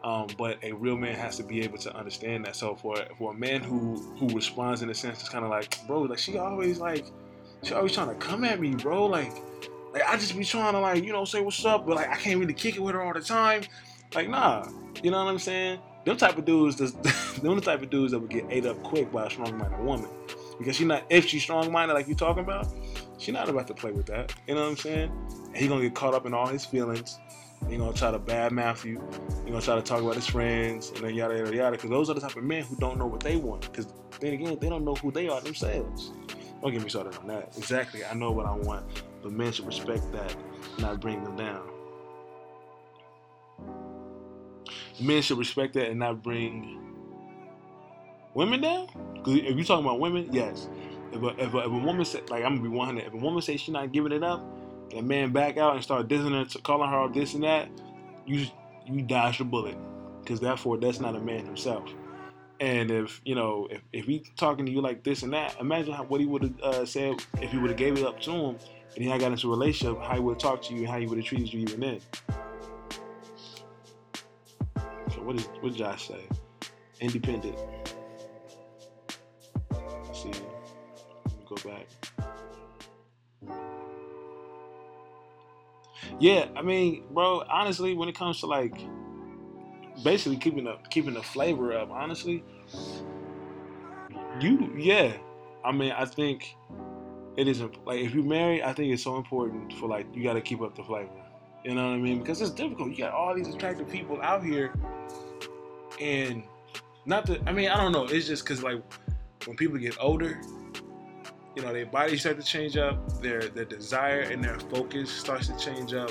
Um, but a real man has to be able to understand that. So for for a man who who responds in a sense, it's kind of like, bro, like she always like she always trying to come at me, bro. Like like I just be trying to like you know say what's up, but like I can't really kick it with her all the time. Like nah, you know what I'm saying? Them type of dudes, them the type of dudes that would get ate up quick by a strong-minded woman because she not if she's strong-minded like you talking about, she not about to play with that. You know what I'm saying? And he gonna get caught up in all his feelings. He gonna try to bad mouth you. He gonna try to talk about his friends and then yada yada yada. Because those are the type of men who don't know what they want. Because then again, they don't know who they are themselves. Don't get me started on that. Exactly, I know what I want, but men should respect that, not bring them down. Men should respect that and not bring women down. Because if you're talking about women, yes. If a, if a, if a woman say, like I'm gonna be 100, if a woman say she's not giving it up, and a man back out and start dissing her, calling her this and that, you you dodge the bullet, because therefore that's not a man himself. And if you know if, if he's talking to you like this and that, imagine how, what he would have uh, said if he would have gave it up to him and he had got into a relationship, how he would have talked to you and how he would have treated you even then. What is what did Josh say? Independent. Let's see, go back. Yeah, I mean, bro, honestly, when it comes to like basically keeping the keeping the flavor up, honestly, you yeah. I mean, I think it isn't like if you marry, I think it's so important for like you got to keep up the flavor. You know what I mean? Because it's difficult. You got all these attractive people out here, and not that I mean I don't know. It's just because like when people get older, you know, their bodies start to change up, their their desire and their focus starts to change up,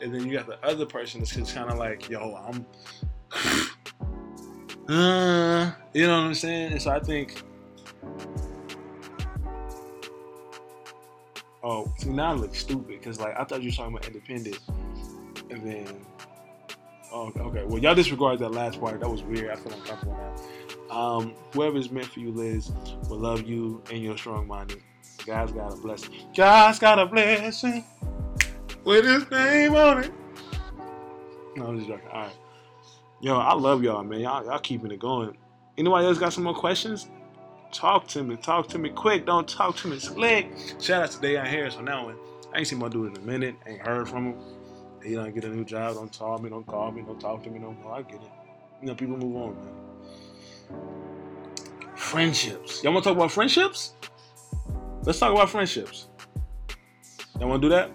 and then you got the other person that's just kind of like, yo, I'm, uh, you know what I'm saying? And so I think, oh, see now I look stupid because like I thought you were talking about independent, and then, oh, okay, well y'all disregard that last part. That was weird. I feel uncomfortable now. Um, whoever is meant for you, Liz, will love you and you're strong minded. God's got a blessing. God's got a blessing with his name on it. No, I'm just joking. All right. Yo, I love y'all, man. Y'all, y'all keeping it going. Anybody else got some more questions? Talk to me. Talk to me quick. Don't talk to me slick. Shout out to Dayon Harris on that one. I ain't seen my dude in a minute. Ain't heard from him. He don't get a new job. Don't call me. Don't call me. Don't talk to me no more. I get it. You know, people move on, man. Friendships. Y'all want to talk about friendships? Let's talk about friendships. Y'all want to do that?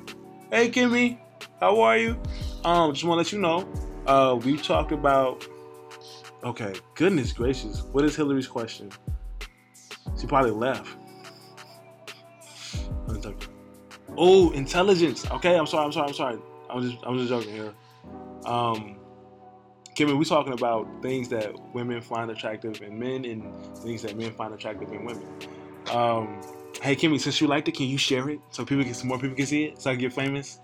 Hey, Kimmy, how are you? Um, just want to let you know, uh, we talked about. Okay, goodness gracious, what is Hillary's question? She probably left. Oh, intelligence. Okay, I'm sorry. I'm sorry. I'm sorry. I was just, I was just joking here. Um, Kimmy, we're talking about things that women find attractive in men and things that men find attractive in women. Um, hey, Kimmy, since you liked it, can you share it so people can, some more people can see it, so I can get famous?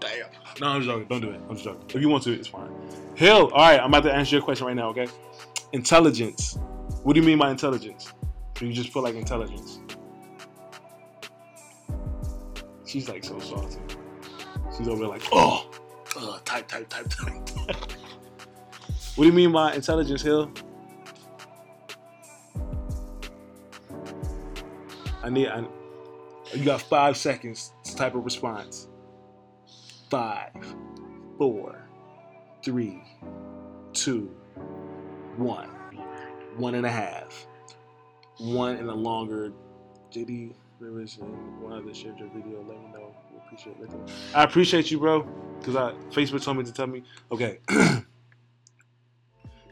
Damn. No, I'm just joking. Don't do it. I'm just joking. If you want to, it's fine. Hill. All right, I'm about to answer your question right now. Okay. Intelligence. What do you mean by intelligence? Do you just feel like intelligence? She's like so salty. She's over there like, oh. Uh, type, type, type, type. what do you mean by intelligence, Hill? I need. I, you got five seconds to type a response. Five, four, three, two, one, one and a half, one and a longer. JD, there is one other shared your video. Let me know We appreciate it. I appreciate you, bro. Because I Facebook told me to tell me. Okay.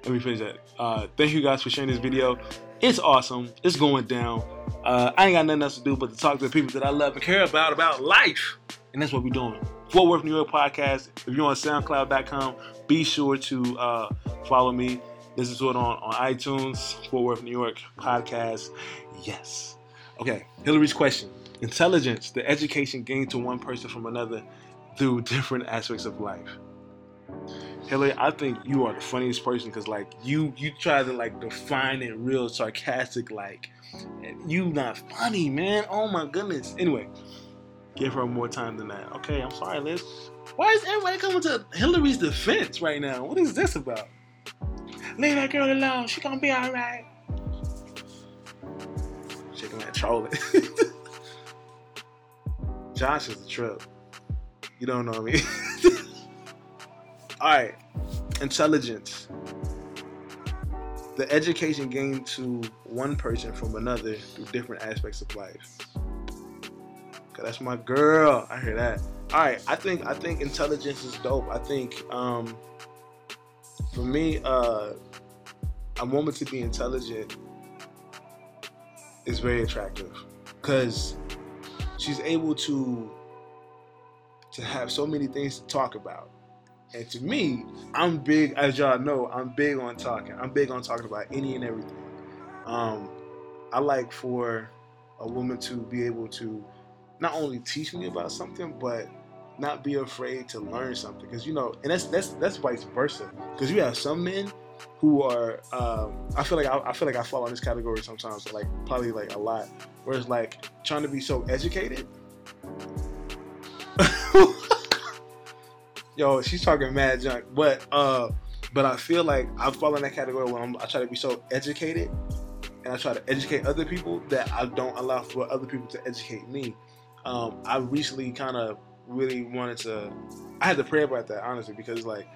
Let me finish that. Uh, thank you guys for sharing this video. It's awesome. It's going down. Uh, I ain't got nothing else to do but to talk to the people that I love and care about about life, and that's what we're doing. Fort Worth, New York podcast. If you're on SoundCloud.com, be sure to uh, follow me. Listen to it on, on iTunes. Fort Worth, New York podcast. Yes. Okay. Hillary's question intelligence, the education gained to one person from another through different aspects of life. Hillary, I think you are the funniest person because like you you try to like define it real sarcastic like you not funny man. Oh my goodness. Anyway, give her more time than that. Okay, I'm sorry, Liz. Why is everybody coming to Hillary's defense right now? What is this about? Leave that girl alone. She gonna be all right. Chicken man trolling. Josh is a trip. You don't know me. all right, intelligence. The education gained to one person from another through different aspects of life. That's my girl. I hear that. All right, I think I think intelligence is dope. I think um, for me, uh, a woman to be intelligent is very attractive because she's able to to have so many things to talk about. And to me, I'm big, as y'all know, I'm big on talking. I'm big on talking about any and everything. Um, I like for a woman to be able to not only teach me about something, but not be afraid to learn something. Because you know, and that's that's that's vice versa. Because you have some men who are, um, I feel like I, I, feel like I fall in this category sometimes, like probably like a lot, where it's like trying to be so educated. Yo, she's talking mad junk, but uh, but I feel like I fall in that category when I'm, I try to be so educated, and I try to educate other people that I don't allow for other people to educate me. Um, I recently kind of really wanted to. I had to pray about that honestly because like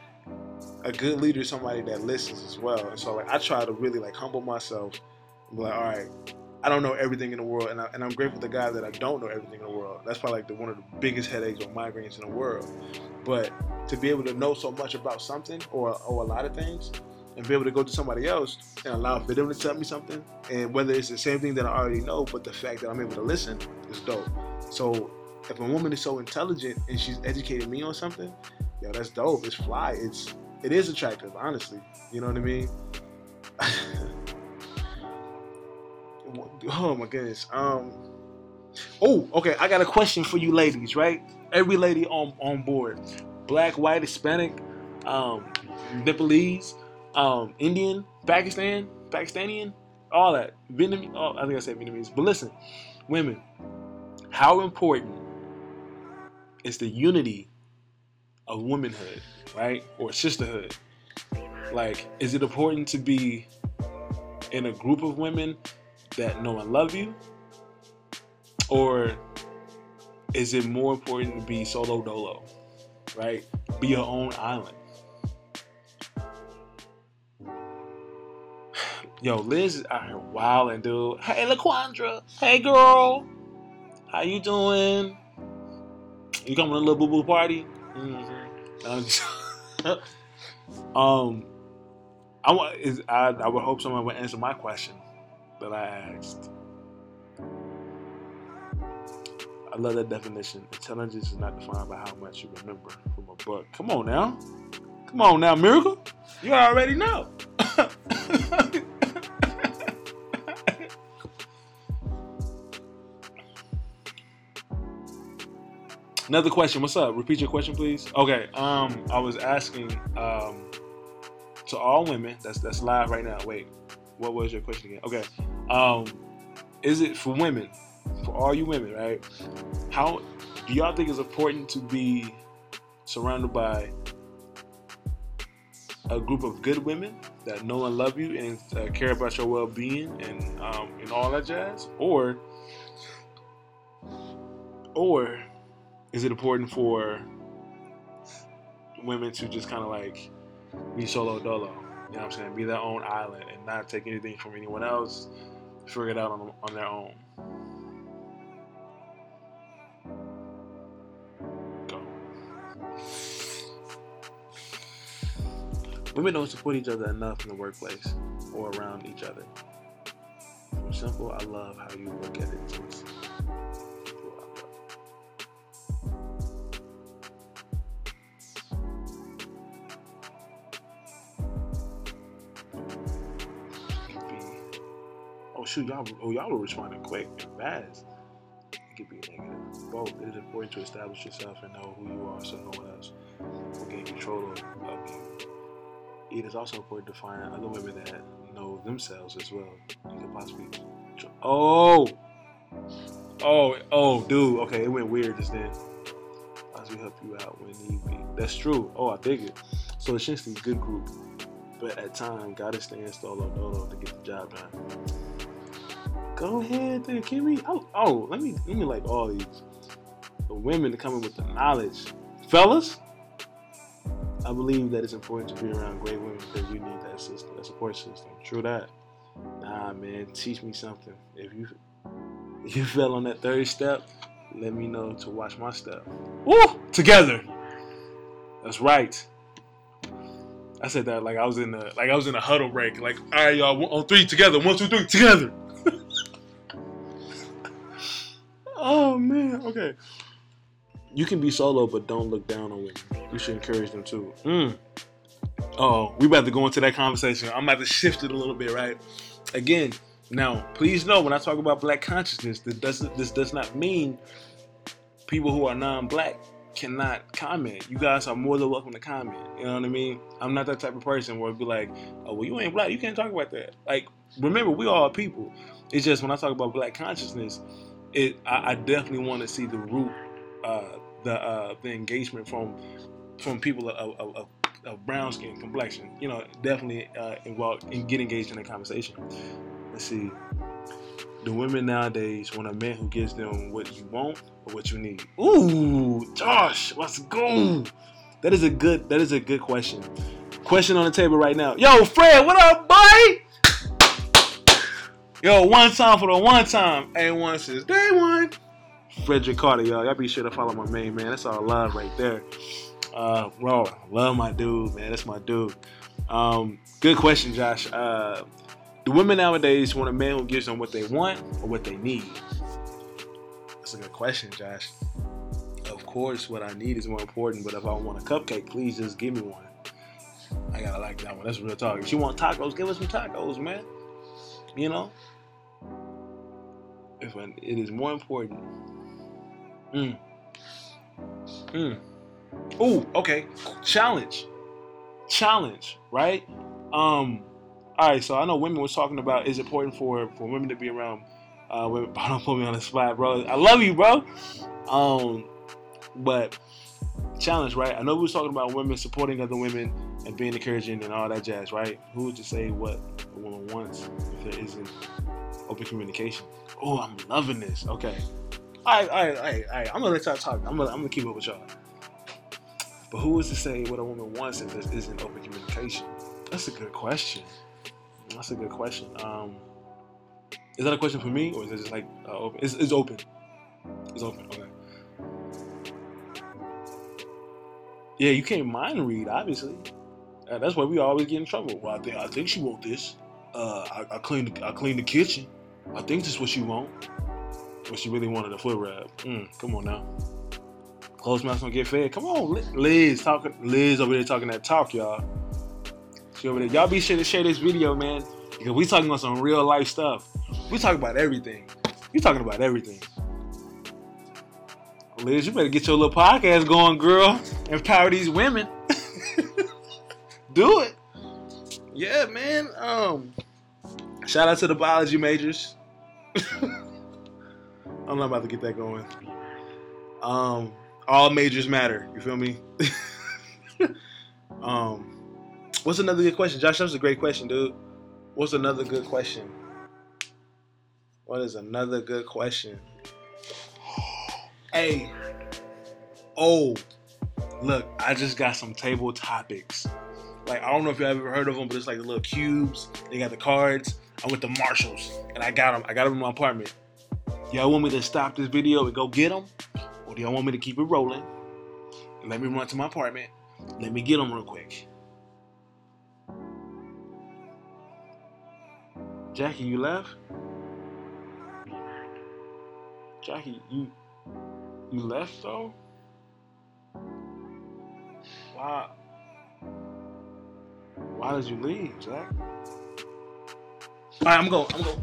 a good leader is somebody that listens as well. And so like I try to really like humble myself and be like, all right, I don't know everything in the world, and, I, and I'm grateful to God that I don't know everything in the world. That's probably like the, one of the biggest headaches or migraines in the world. But to be able to know so much about something or or a lot of things, and be able to go to somebody else and allow for them to tell me something, and whether it's the same thing that I already know, but the fact that I'm able to listen is dope. So if a woman is so intelligent and she's educated me on something, yo, that's dope. It's fly. It's it is attractive, honestly. You know what I mean? oh my goodness. Um. Oh, okay. I got a question for you, ladies. Right? Every lady on on board. Black, white, Hispanic, um, Nepalese, um, Indian, Pakistan, Pakistanian, all that. Vietnamese. Oh, I think I said Vietnamese. But listen, women, how important is the unity of womanhood, right? Or sisterhood. Like, is it important to be in a group of women that know and love you? Or is it more important to be solo dolo, right? Be your own island. Yo, Liz is out here wilding, dude. Hey, LaQuandra. Hey, girl. How you doing? You coming to a little boo boo party? Mm-hmm. um, I want is I, I would hope someone would answer my question that I asked. I love that definition. Intelligence is not defined by how much you remember from a book. Come on now. Come on now, Miracle. You already know. Another question. What's up? Repeat your question, please. Okay. Um, I was asking um, to all women. That's that's live right now. Wait, what was your question again? Okay. Um, is it for women? For all you women, right? How do y'all think it's important to be surrounded by a group of good women that know and love you and uh, care about your well-being and um, and all that jazz, or or is it important for women to just kind of like be solo dolo? You know what I'm saying? Be their own island and not take anything from anyone else. Figure it out on, on their own. Go. Women don't support each other enough in the workplace or around each other. For simple, I love how you look at it. Shoot, y'all, oh, y'all were responding quick and fast. It could be negative. Both. It is important to establish yourself and know who you are so no one else will gain control of you. It is also important to find other women that know themselves as well. You could possibly. Oh! Oh, oh, dude. Okay, it went weird just then. to help you out when need be. That's true. Oh, I it. So essentially, good group, but at time, gotta stand solo dolo to get the job done. Go ahead, then, Kimmy. Oh, oh, let me let me like all these the women coming with the knowledge, fellas. I believe that it's important to be around great women because you need that system, that support system. True that. Nah, man, teach me something. If you if you fell on that third step, let me know to watch my step. Woo! Together. That's right. I said that like I was in a like I was in a huddle break. Like, all right, y'all, on oh, three together. One, two, three, together. Oh man. Okay. You can be solo, but don't look down on women. You should encourage them too. Mm. Oh, we about to go into that conversation. I'm about to shift it a little bit, right? Again, now, please know when I talk about black consciousness, this does this does not mean people who are non-black cannot comment. You guys are more than welcome to comment. You know what I mean? I'm not that type of person where it'd be like, oh well, you ain't black, you can't talk about that. Like, remember, we all people. It's just when I talk about black consciousness, it I, I definitely want to see the root, uh, the uh, the engagement from from people of, of, of of brown skin complexion, you know, definitely uh, involved and get engaged in the conversation. Let's see. The women nowadays want a man who gives them what you want or what you need. Ooh, Josh, let's go. That is a good. That is a good question. Question on the table right now. Yo, Fred, what up, boy? Yo, one time for the one time. A1 says day one. Frederick Carter, y'all. Y'all be sure to follow my main man. That's all love right there. Uh, bro, love my dude, man. That's my dude. Um, good question, Josh. Uh, do women nowadays want a man who gives them what they want or what they need? That's a good question, Josh. Of course, what I need is more important, but if I want a cupcake, please just give me one. I gotta like that one. That's real talk. If you want tacos, give us some tacos, man. You know? If it is more important. Mm. Mm. Ooh, okay. Challenge. Challenge, right? Um, all right, so I know women was talking about is it important for, for women to be around uh women don't put me on the spot, bro. I love you, bro. Um, but challenge, right? I know we was talking about women supporting other women and being encouraging and all that jazz, right? Who would just say what a woman wants if there isn't open communication? Oh, I'm loving this. Okay. All right, all right, all right, all right. I'm gonna let y'all talk. I'm gonna, I'm gonna keep up with y'all. But who is to say what a woman wants if there isn't open communication? That's a good question. That's a good question. Um, is that a question for me, or is it just like uh, open? It's, it's open. It's open. Okay. Yeah, you can't mind read, obviously. Uh, that's why we always get in trouble. Well, I think I think she want this. Uh, I, I cleaned I cleaned the kitchen. I think this is what she want. But she really wanted a foot rub. Mm, come on now. Closed mouths don't get fed. Come on, Liz talking. Liz over there talking that talk, y'all. She over there. Y'all be sure to share this video, man, because we talking about some real life stuff. We talking about everything. You talking about everything. Liz, you better get your little podcast going, girl. Empower these women. Do it. Yeah, man. Um, shout out to the biology majors. I'm not about to get that going. Um, all majors matter. You feel me? um, what's another good question, Josh? That was a great question, dude. What's another good question? What is another good question? Hey, oh, look, I just got some table topics. Like I don't know if you ever heard of them, but it's like the little cubes. They got the cards. I went to Marshalls and I got them. I got them in my apartment. Y'all want me to stop this video and go get them? Or do y'all want me to keep it rolling? And let me run to my apartment. Let me get them real quick. Jackie, you left? Jackie, you you left though? Why why did you leave, Jack? Alright, I'm going, I'm going.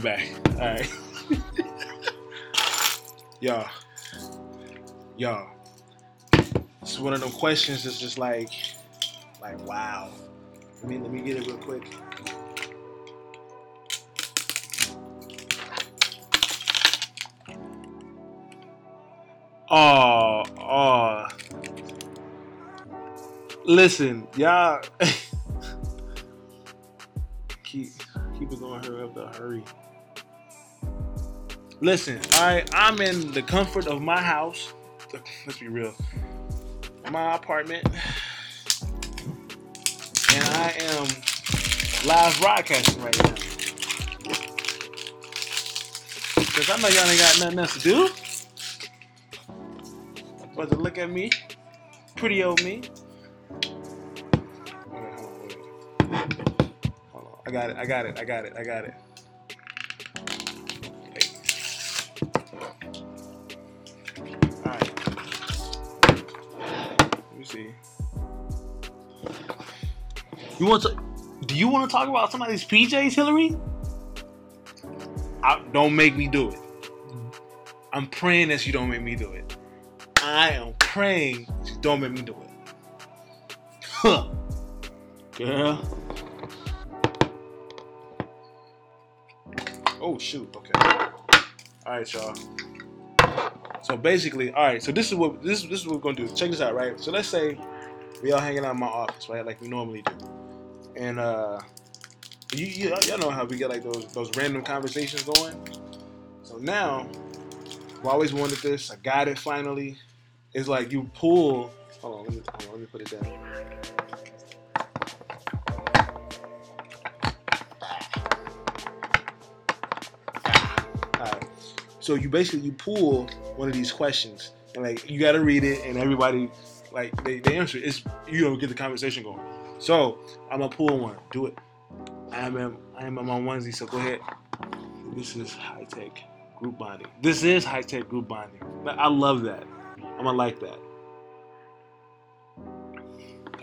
I'm back. All right. y'all, y'all. It's one of them questions that's just like, like wow. Let me let me get it real quick. Oh, oh. Listen, y'all. keep keep it going. Hurry up, the hurry. Listen, right. I'm in the comfort of my house. Let's be real. My apartment, and I am live broadcasting right now. Cause I know y'all ain't got nothing else to do but to look at me, pretty old me. I got it. I got it. I got it. I got it. You want to? Do you want to talk about somebody's PJs, Hillary? I, don't make me do it. I'm praying that you don't make me do it. I am praying you don't make me do it. Huh. Girl. Oh shoot. Okay. All right, y'all. So basically, all right. So this is what this this is what we're gonna do. Check this out, right? So let's say we all hanging out in my office, right, like we normally do, and uh, you, you y'all know how we get like those those random conversations going. So now, I've always wanted this. I got it finally. It's like you pull. Hold on, let me, on, let me put it down. So you basically you pull one of these questions and like you got to read it and everybody like they, they answer it. It's you know get the conversation going. So I'm gonna pull one. Do it. I am I am on my onesie. So go ahead. This is high tech group bonding. This is high tech group bonding. I love that. I'm gonna like that.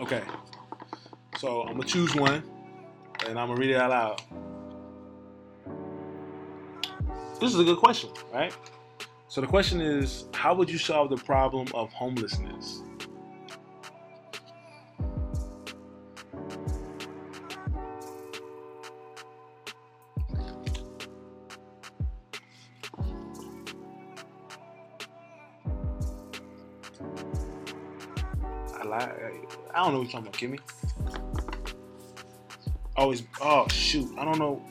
Okay. So I'm gonna choose one and I'm gonna read it out loud. This is a good question, right? So the question is how would you solve the problem of homelessness? Don't know what you're talking about, Kimmy. Always, oh shoot, I don't know.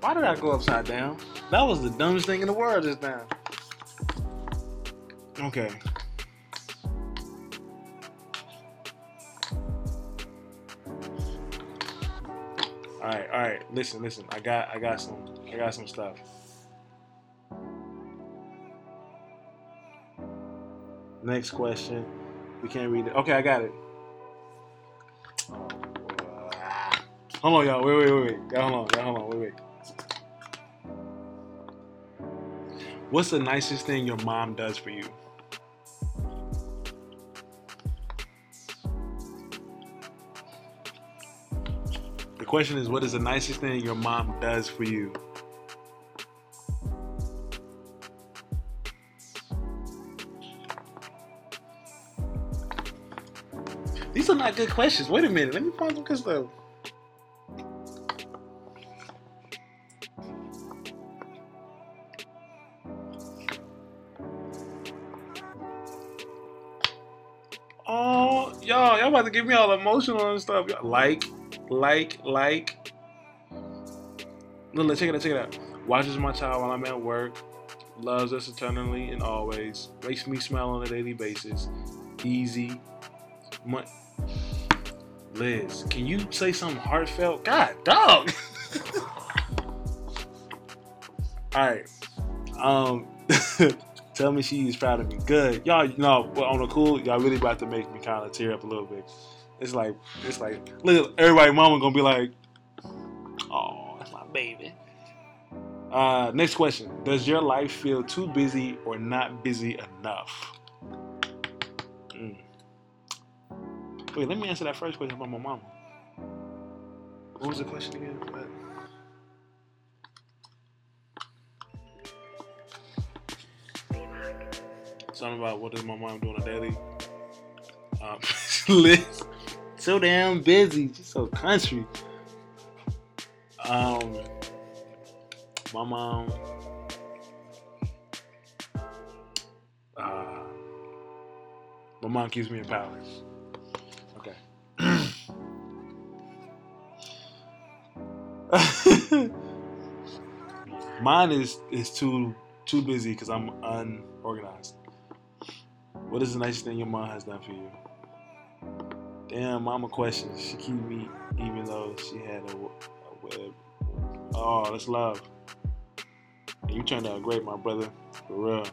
Why did I go upside down? That was the dumbest thing in the world just now. Okay. All right, all right. Listen, listen. I got, I got some, I got some stuff. Next question. We can't read it. Okay, I got it. Hold on, y'all. Wait, wait, wait, wait. Y'all, hold on. Y'all, hold on. Wait, wait. What's the nicest thing your mom does for you? The question is, what is the nicest thing your mom does for you? Good questions. Wait a minute. Let me find some good stuff. Oh, y'all, y'all about to get me all emotional and stuff. Like, like, like. Look, look, check it out, check it out. Watches my child while I'm at work. Loves us eternally and always. Makes me smile on a daily basis. Easy. Mon- Liz, can you say something heartfelt? God, dog. All right. Um, tell me she's proud of me. Good, y'all. You know, on the cool, y'all really about to make me kind of tear up a little bit. It's like, it's like, look, everybody, mama gonna be like, oh, that's my baby. Uh, next question: Does your life feel too busy or not busy enough? Wait, let me answer that first question about my mama. What was the question again? What? Something about what does my mom do on a daily? Um, Liz, so damn busy, she's so country. Um, my mom. Uh, my mom keeps me in balance. Mine is is too too busy because I'm unorganized. What is the nicest thing your mom has done for you? Damn, mama questions. She keep me even though she had a, a web. Oh, that's love. You turned out great, my brother. For real.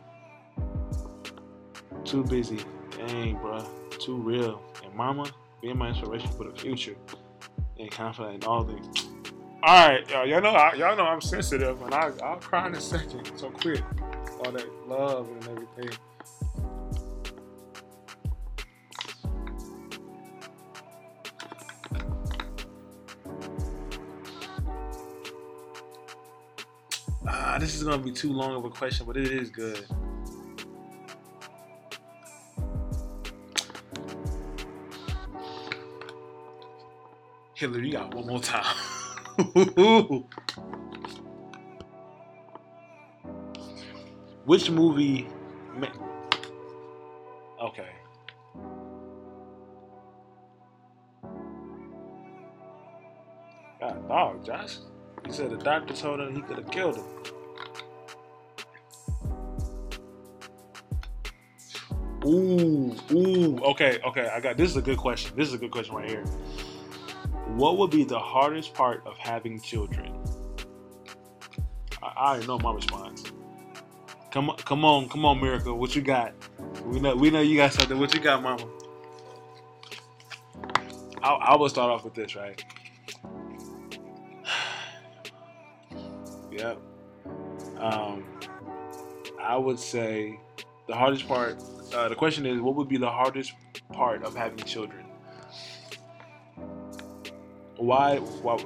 Too busy. Dang, bro. Too real. And mama, being my inspiration for the future. And confident in all things. All right, y'all, y'all know I, y'all know I'm sensitive, and I, I'll cry in a second. So quick, all that love and everything. Ah, this is gonna be too long of a question, but it is good. Hillary, you got one more time. Which movie? Okay. God, dog, Josh. He said the doctor told him he could have killed him. Ooh, ooh. Okay, okay. I got this is a good question. This is a good question right here. What would be the hardest part of having children? I, know my response. Come on, come on, come on, Miracle. What you got? We know, we know you got something. What you got, Mama? I, I will start off with this, right? yep. Um, I would say the hardest part. Uh, the question is, what would be the hardest part of having children? Why? Why?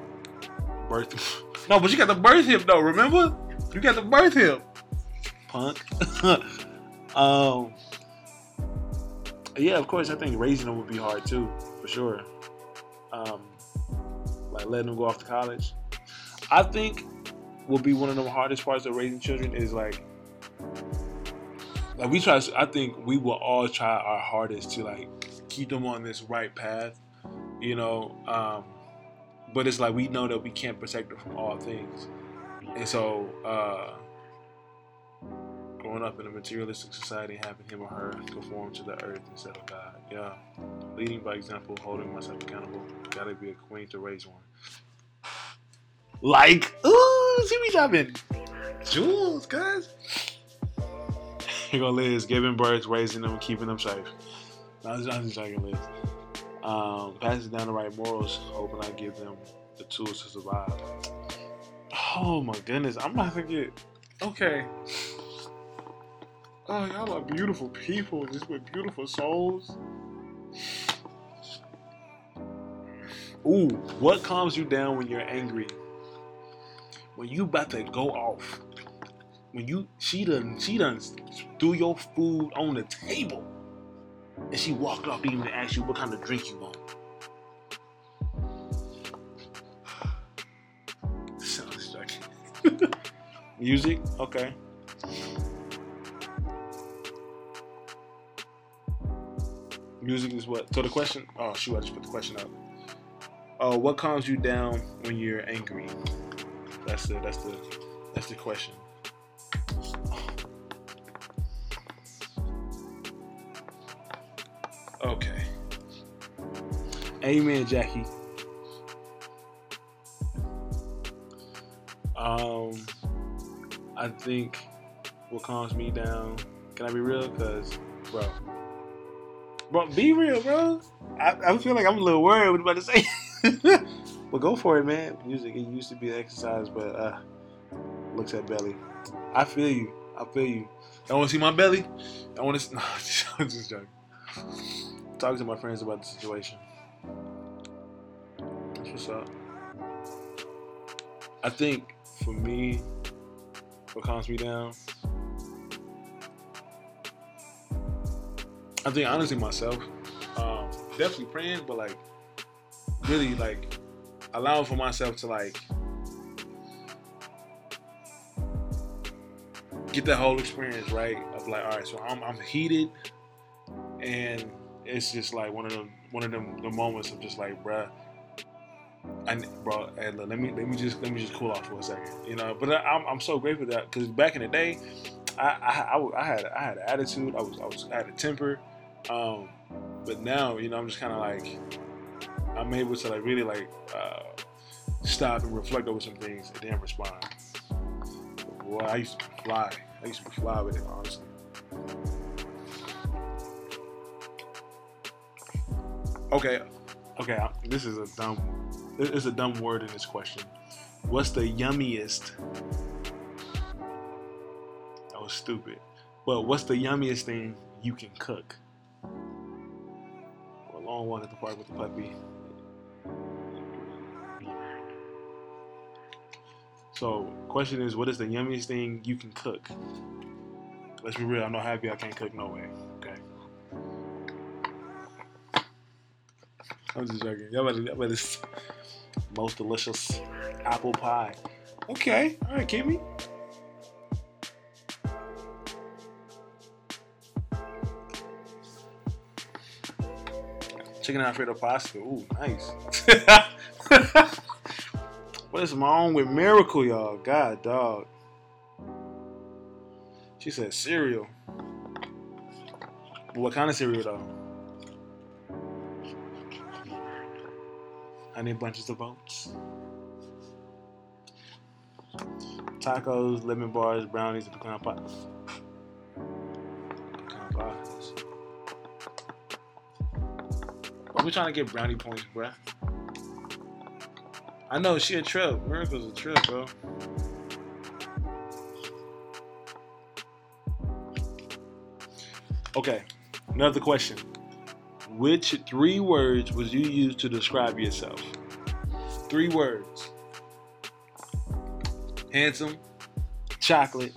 Birth? no, but you got the birth hip though. Remember? You got the birth hip. Punk. um. Yeah, of course. I think raising them would be hard too, for sure. Um, like letting them go off to college. I think will be one of the hardest parts of raising children is like like we try i think we will all try our hardest to like keep them on this right path you know um but it's like we know that we can't protect them from all things and so uh growing up in a materialistic society having him or her conform to the earth instead of god yeah leading by example holding myself accountable gotta be a queen to raise one like ooh see me dropping jewels guys here you go Liz, giving birth, raising them, keeping them safe. I'm just joking, Liz. Um, passing down the right morals, hoping I give them the tools to survive. Oh my goodness, I'm about to get okay. Oh, y'all are beautiful people, just with beautiful souls. Ooh, what calms you down when you're angry? When you about to go off when you she done she done threw your food on the table and she walked off even to ask you what kind of drink you want. Music, okay. Music is what? So the question. Oh shoot! I just put the question up. Uh, what calms you down when you're angry? That's the that's the that's the question. Okay. Amen, Jackie. Um, I think what calms me down. Can I be real? Cause, bro, bro, be real, bro. I, I feel like I'm a little worried what I'm about to say. but go for it, man. Music. It used to be exercise, but uh, looks at belly. I feel you. I feel you. I want to see my belly. I want to. No, I'm just joking talking to my friends about the situation. That's what's up. I think for me, what calms me down, I think honestly myself, um, definitely praying, but like really like allowing for myself to like get that whole experience right of like all right so I'm, I'm heated and it's just like one of them one of them the moments of just like bruh I, bro, hey, look, let me let me just let me just cool off for a second, you know. But I, am I'm so grateful that because back in the day, I, I, I, I, had I had an attitude, I was I was I had a temper, um, but now you know I'm just kind of like I'm able to like really like uh, stop and reflect over some things and then respond. Boy, I used to fly. I used to fly with it, honestly. Okay, okay. This is a dumb. It's a dumb word in this question. What's the yummiest? That was stupid. But what's the yummiest thing you can cook? Long one at the park with the puppy. So, question is, what is the yummiest thing you can cook? Let's be real. I'm not happy I can't cook no way. I'm just joking. Y'all better, y'all better most delicious apple pie. Okay. All right, Kimmy. Chicken Alfredo pasta. Ooh, nice. What is wrong with Miracle, y'all? God, dog. She said cereal. what kind of cereal, though? Honey bunches of oats. Tacos, lemon bars, brownies, and pecan pies. Pecan pies. Are we trying to get brownie points, bruh? I know she a trip. Miracle's a trip, bro. Okay, another question. Which three words would you use to describe yourself? Three words. Handsome, chocolate.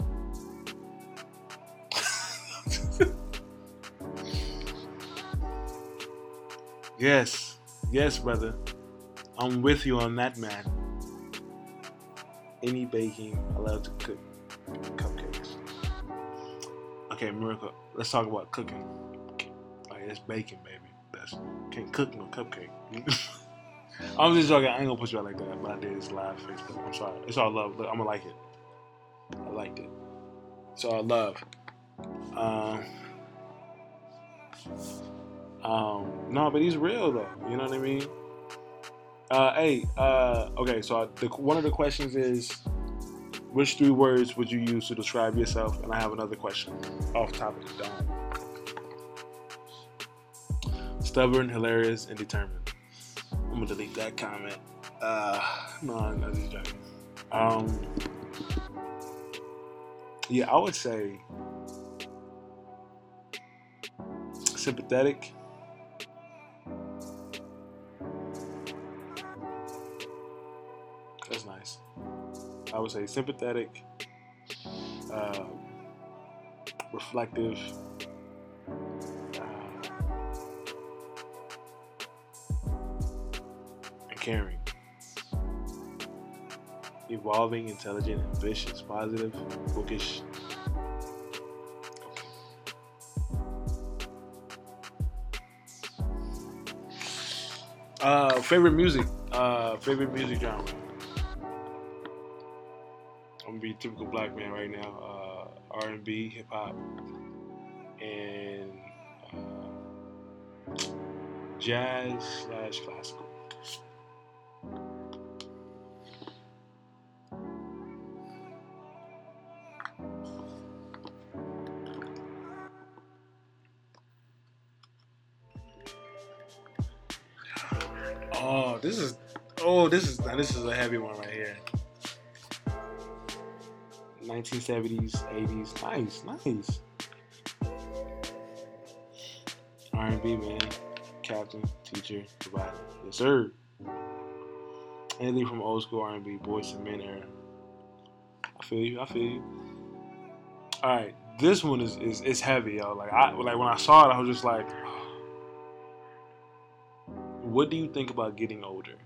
yes, yes, brother. I'm with you on that, man. Any baking, I love to cook cupcakes. Okay, Miracle, let's talk about cooking. Like, it's baking, baby. That's can't cook no cupcake. I'm just joking. I ain't gonna put you out like that, but I did. It's live Facebook. I'm sorry. It's all love. Look, I'm gonna like it. I liked it. It's all love. Um, um, no, but he's real though. You know what I mean? Uh, hey, uh, okay. So the, one of the questions is, which three words would you use to describe yourself? And I have another question off topic. Stubborn, hilarious, and determined. I'm gonna delete that comment. Uh, no, I'm just joking. Um, yeah, I would say sympathetic That's nice. I would say sympathetic, uh, reflective, caring. Evolving, intelligent, ambitious, positive, bookish. Uh, favorite music. Uh, favorite music genre. I'm gonna be a typical black man right now. Uh, R&B, hip hop, and uh, jazz slash classical. Oh, this is a heavy one right here. 1970s, 80s. Nice, nice. R&B man, captain, teacher, provider. Yes, sir. Anything from old school R&B, Boyz II Men era. I feel you. I feel you. All right, this one is is, is heavy, yo. Like I like when I saw it, I was just like, what do you think about getting older?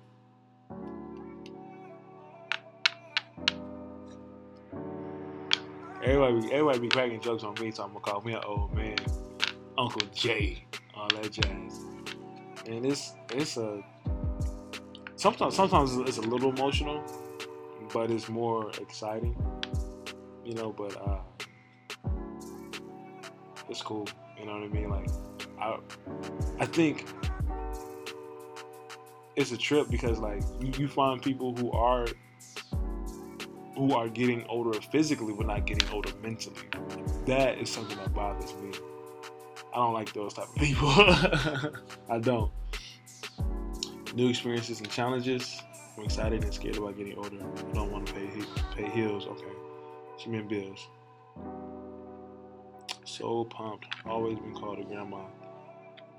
Everybody, be, everybody be cracking jokes on me, talking about call me an old man, Uncle Jay, all that jazz. And it's it's a sometimes sometimes it's a little emotional, but it's more exciting, you know. But uh, it's cool, you know what I mean? Like I I think it's a trip because like you, you find people who are who are getting older physically but not getting older mentally. That is something that bothers me. I don't like those type of people. I don't. New experiences and challenges. I'm excited and scared about getting older. I don't want to pay pay bills. Okay, she meant bills. So pumped. Always been called a grandma.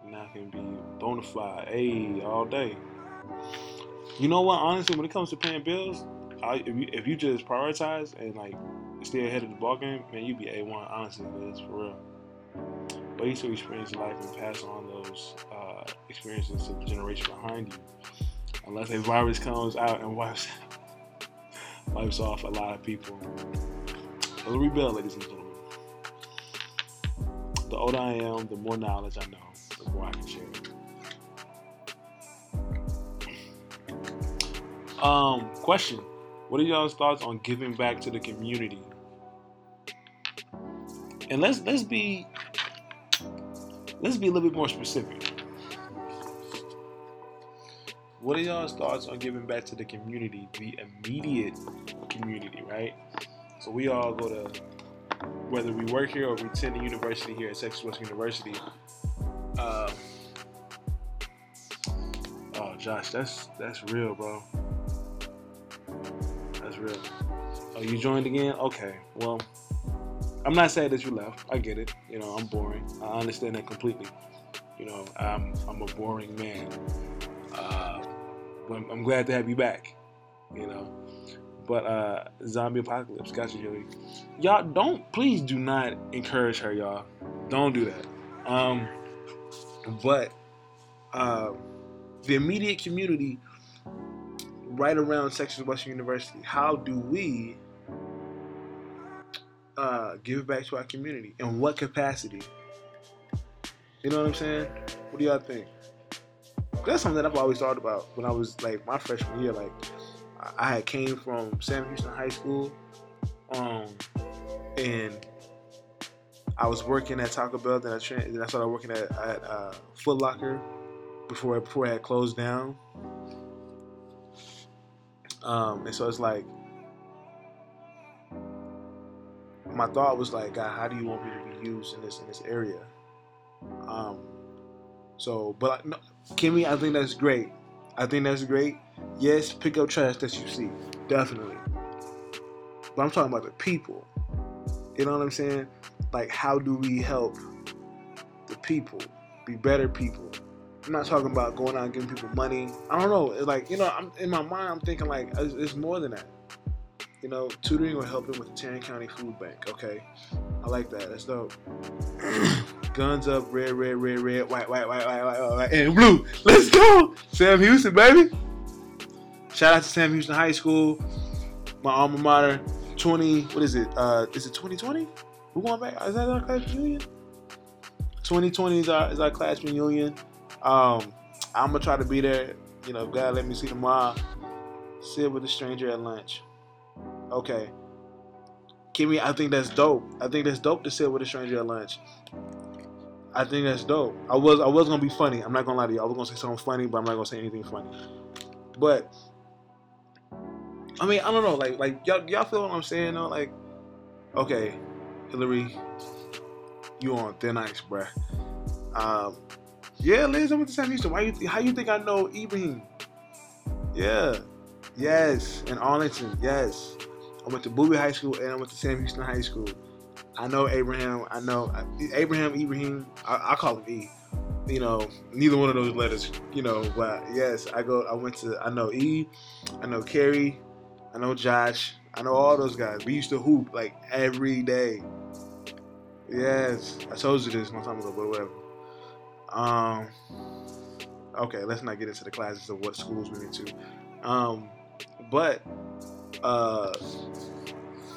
Now can be bona fide. Hey, all day. You know what? Honestly, when it comes to paying bills, If you if you just prioritize and like stay ahead of the ball game, man, you be a one. Honestly, for real. But you still experience life and pass on those uh, experiences to the generation behind you. Unless a virus comes out and wipes wipes off a lot of people. Hillary Bell, ladies and gentlemen. The older I am, the more knowledge I know, the more I can share. Um, question. What are y'all's thoughts on giving back to the community? And let's let's be let's be a little bit more specific. What are y'all's thoughts on giving back to the community, the immediate community, right? So we all go to whether we work here or we attend the university here at Texas Wesleyan University. Uh, oh, Josh, that's that's real, bro real. Oh, you joined again? Okay. Well, I'm not sad that you left. I get it. You know, I'm boring. I understand that completely. You know, I'm I'm a boring man. Uh, but I'm, I'm glad to have you back. You know. But uh, zombie apocalypse, gotcha, Joey. Y'all don't please do not encourage her, y'all. Don't do that. Um, but uh, the immediate community right around Texas Wesleyan University. How do we uh, give back to our community? In what capacity? You know what I'm saying? What do y'all think? That's something that I've always thought about when I was like my freshman year. Like I had came from Sam Houston High School, um, and I was working at Taco Bell. Then I, tra- then I started working at, at uh, Foot Locker before before I had closed down. Um, and so it's like my thought was like, God, how do you want me to be used in this in this area? Um, so, but no, Kimmy, I think that's great. I think that's great. Yes, pick up trash that you see, definitely. But I'm talking about the people. You know what I'm saying? Like, how do we help the people be better people? I'm not talking about going out and giving people money. I don't know. It's like you know, I'm in my mind. I'm thinking like it's, it's more than that. You know, tutoring or helping with the Tarrant County Food Bank. Okay, I like that. That's dope. Guns up, red, red, red, red, white, white, white, white, white, white, and blue. Let's go, Sam Houston, baby. Shout out to Sam Houston High School, my alma mater. 20, what is it? Uh, is it 2020? We're going back. Is that our class reunion? 2020 is our, is our class reunion. Um, I'm gonna try to be there. You know, God let me see tomorrow. Sit with a stranger at lunch. Okay. Kimmy, I think that's dope. I think that's dope to sit with a stranger at lunch. I think that's dope. I was I was gonna be funny. I'm not gonna lie to you. I was gonna say something funny, but I'm not gonna say anything funny. But I mean, I don't know. Like like y'all y'all feel what I'm saying though? Like, okay, Hillary, you on thin ice, bruh. Um, yeah, Liz, I went to Sam Houston. Why you, how you think I know Ibrahim? Yeah. Yes. In Arlington. Yes. I went to Bowie High School and I went to Sam Houston High School. I know Abraham. I know Abraham, Ibrahim. I, I call him E. you know, neither one of those letters, you know, but yes, I go. I went to. I know E, I know Kerry. I know Josh, I know all those guys. We used to hoop like every day. Yes, I told you this one time ago, but whatever. Um, okay, let's not get into the classes of what schools we went to. Um, but uh,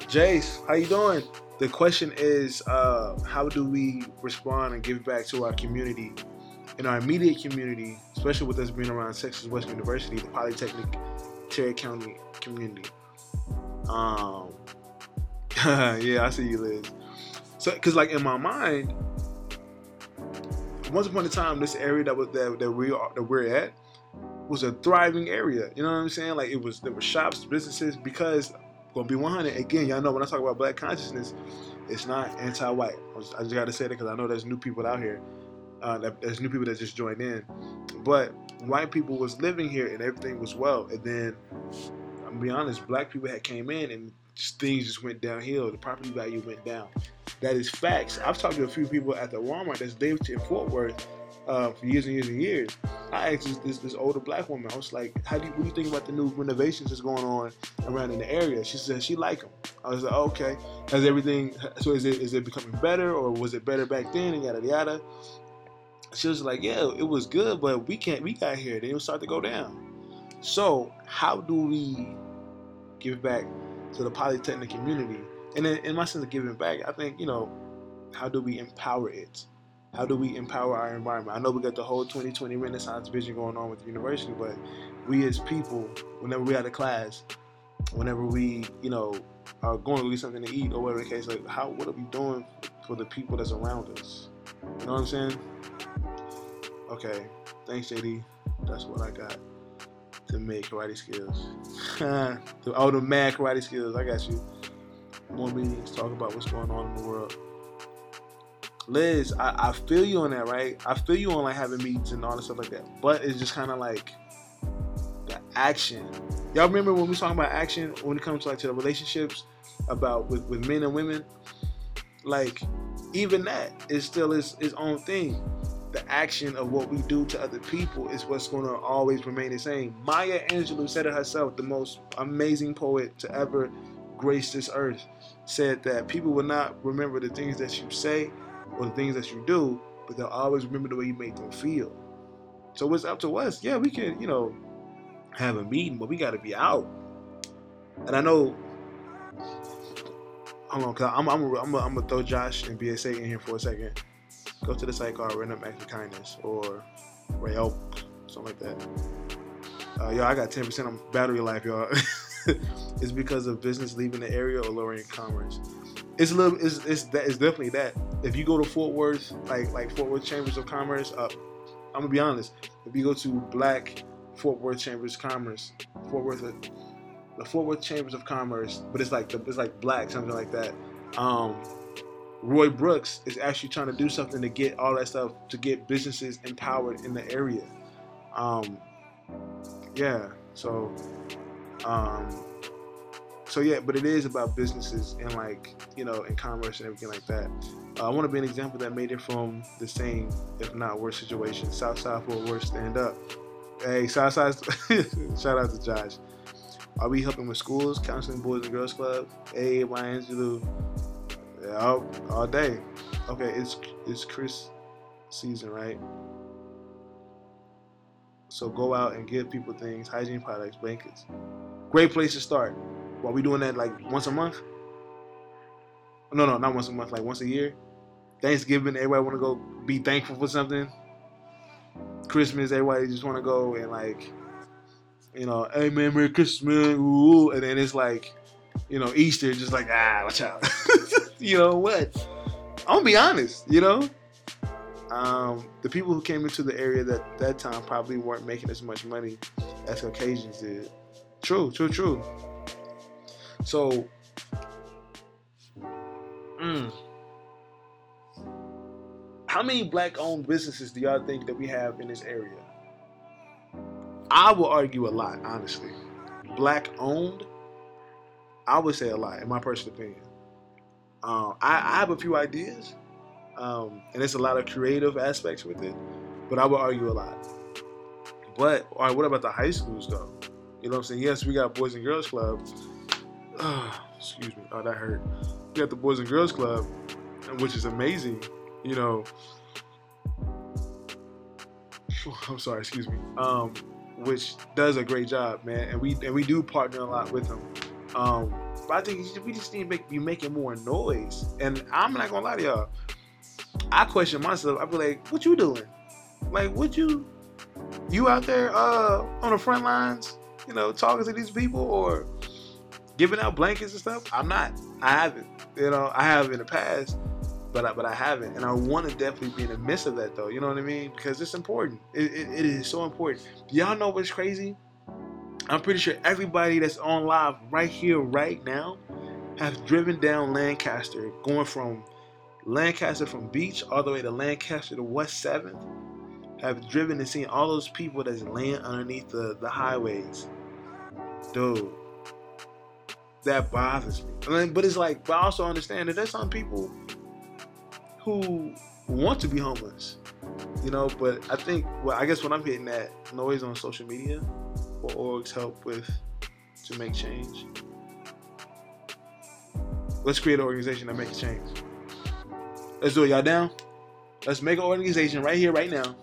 Jace, how you doing? The question is, uh, how do we respond and give back to our community, in our immediate community, especially with us being around Texas Wesleyan University, the Polytechnic Tarrant County community. Um, yeah, I see you, Liz. So, because like in my mind, once upon a time, this area that was that, that we are that we're at was a thriving area. You know what I'm saying? Like it was there were shops, businesses. Because gonna be 100 again. Y'all know when I talk about black consciousness, it's not anti-white. I just, just got to say that because I know there's new people out here. Uh, that, there's new people that just joined in, but white people was living here and everything was well. And then, I'm be honest, black people had came in and just, things just went downhill. The property value went down. That is facts. I've talked to a few people at the Walmart that's lived in Fort Worth uh, for years and years and years. I asked this, this, this older black woman. I was like, "How do you, what do you think about the new renovations that's going on around in the area?" She said she like them. I was like, "Okay, has everything? So is it is it becoming better, or was it better back then?" And yada yada. She was like, "Yeah, it was good, but we can't. We got here, then it start to go down." So how do we give back to the polytechnic community? And in, in my sense of giving back, I think you know, how do we empower it? How do we empower our environment? I know we got the whole 2020 Renaissance vision going on with the university, but we as people, whenever we out of class, whenever we, you know, are going to get something to eat or whatever the case, like how what are we doing for the people that's around us? You know what I'm saying? Okay. Thanks, JD. That's what I got to make karate skills. oh, the mad karate skills. I got you. More meetings, talk about what's going on in the world. Liz, I, I feel you on that, right? I feel you on like having meetings and all that stuff like that. But it's just kind of like the action. Y'all remember when we talking about action when it comes to like to the relationships about with, with men and women? Like even that is still its, its own thing. The action of what we do to other people is what's going to always remain the same. Maya Angelou said it herself, the most amazing poet to ever grace this earth, said that people will not remember the things that you say, or the things that you do, but they'll always remember the way you make them feel. So it's up to us. Yeah, we can, you know, have a meeting, but we got to be out. And I know, hold on, cause I'm I'm I'm I'm gonna throw Josh and BSA in here for a second. Go to the site called Random Acts of Kindness or Rayo, something like that. Uh, yo, I got 10% on battery life, y'all. it's because of business leaving the area or lowering commerce it's a little it's, it's that it's definitely that if you go to fort worth like like fort worth chambers of commerce uh, i'm gonna be honest if you go to black fort worth chambers of commerce fort worth the fort worth chambers of commerce but it's like the, it's like black something like that um roy brooks is actually trying to do something to get all that stuff to get businesses empowered in the area um yeah so um so yeah, but it is about businesses and like you know, in commerce and everything like that. Uh, I want to be an example that made it from the same, if not worse, situation. Southside Fort Worth, stand up. Hey, Southside, shout out to Josh. Are we helping with schools, counseling, boys and girls club? Hey, Maya Angelou. Yeah, all, day. Okay, it's it's Chris season, right? So go out and give people things, hygiene products, blankets. Great place to start. While we doing that like once a month? No, no, not once a month, like once a year. Thanksgiving, everybody want to go be thankful for something. Christmas, everybody just want to go and like, you know, hey man, Merry Christmas. Ooh, and then it's like, you know, Easter, just like ah, watch out. you know what? I'm gonna be honest. You know, um, the people who came into the area that that time probably weren't making as much money as Caucasians did. True, true, true. So, mm, how many black owned businesses do y'all think that we have in this area? I will argue a lot, honestly. Black owned, I would say a lot, in my personal opinion. Um, I, I, have a few ideas, um, and it's a lot of creative aspects with it. but I would argue a lot. But all right, what about the high schools though? You know what I'm saying? Yes, we got Boys and Girls Club. excuse me. Oh, that hurt. We got the Boys and Girls Club, which is amazing. You know. I'm sorry. Excuse me. Um, which does a great job, man. And we and we do partner a lot with them. Um, but I think we just need to make, be making more noise. And I'm not gonna lie to y'all. I question myself. I be like, "What you doing? Like, what you you out there uh, on the front lines? You know, talking to these people or giving out blankets and stuff? I'm not. I haven't. You know, I have in the past, but I, but I haven't, and I want to definitely be in the midst of that though. You know what I mean? Because it's important. It, it, it is so important. Y'all know what's crazy? I'm pretty sure everybody that's on live right here, right now, have driven down Lancaster, going from Lancaster from Beach all the way to Lancaster to West 7th, have driven and seen all those people that's laying underneath the, the highways. Dude, that bothers me. But it's like, but I also understand that there's some people who want to be homeless, you know. But I think, well, I guess what I'm getting at noise on social media or orgs help with to make change. Let's create an organization that makes change. Let's do it, y'all down? Let's make an organization right here, right now.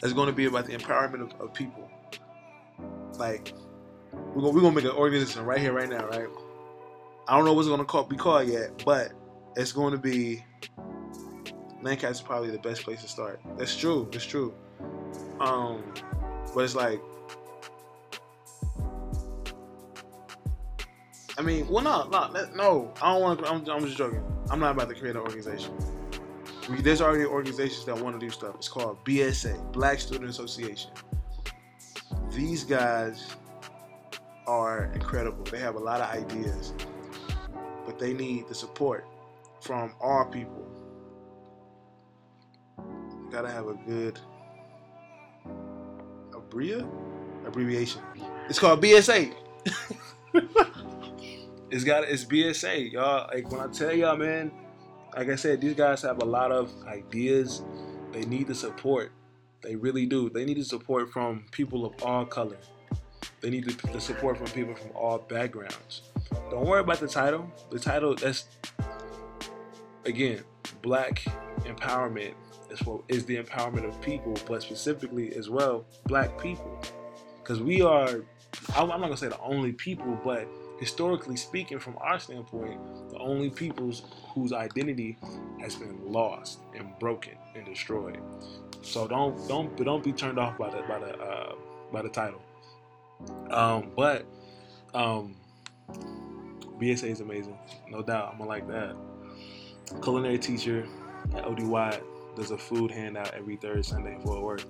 That's going to be about the empowerment of, of people. Like, we're gonna, we're gonna make an organization right here, right now, right? I don't know what's gonna call, be called yet, but it's going to be Lancaster probably the best place to start. That's true. That's true. Um, but it's like, I mean, well, no, no, no. I don't want. I'm, I'm just joking. I'm not about to create an organization. We, there's already organizations that want to do stuff. It's called BSA, Black Student Association. These guys are incredible. They have a lot of ideas, but they need the support from our people. You gotta have a good abbreviation. It's called BSA. it's got it's BSA, y'all. Like when I tell y'all, man, like I said, these guys have a lot of ideas. They need the support. They really do. They need the support from people of all color. They need the, the support from people from all backgrounds. Don't worry about the title. The title that's again, black empowerment is what is the empowerment of people, but specifically as well, black people. Because we are, I'm not gonna say the only people, but historically speaking, from our standpoint, the only peoples whose identity has been lost and broken and destroyed. So don't don't don't be turned off by the by the uh, by the title. Um, but um, BSA is amazing, no doubt. I'm gonna like that culinary teacher at ODY does a food handout every third Sunday for work.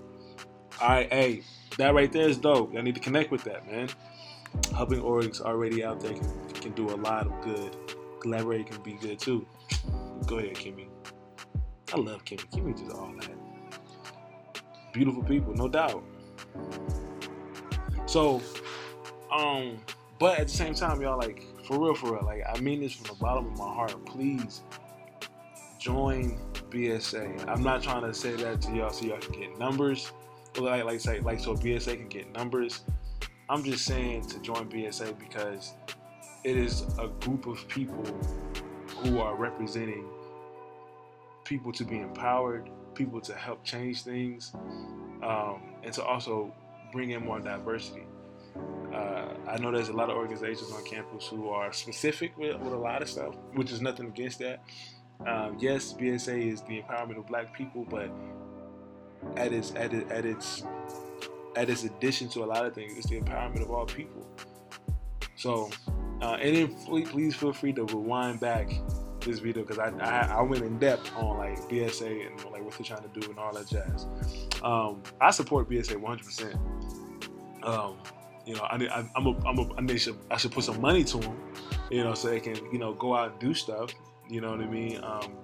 All right, hey, that right there is dope. I need to connect with that, man. Helping orgs already out there can, can do a lot of good. Collaborating can be good too. Go ahead, Kimmy. I love Kimmy. Kimmy just all that. Beautiful people, no doubt. So, um, but at the same time, y'all like for real, for real. Like I mean this from the bottom of my heart. Please join BSA. I'm not trying to say that to y'all so y'all can get numbers. Like like say like so BSA can get numbers. I'm just saying to join BSA because it is a group of people who are representing people to be empowered, people to help change things, um, and to also bring in more diversity. Uh, I know there's a lot of organizations on campus who are specific with, with a lot of stuff, which is nothing against that. Um, yes, BSA is the empowerment of Black people, but at its at, at its at its addition to a lot of things, it's the empowerment of all people. So, uh, and then please feel free to rewind back this video because I, I, I went in depth on like BSA and like what they're trying to do and all that jazz. Um, I support BSA 100. percent um, You know, I, I, I'm a, I'm a, I should I should put some money to them, you know, so they can you know go out and do stuff. You know what I mean? Um,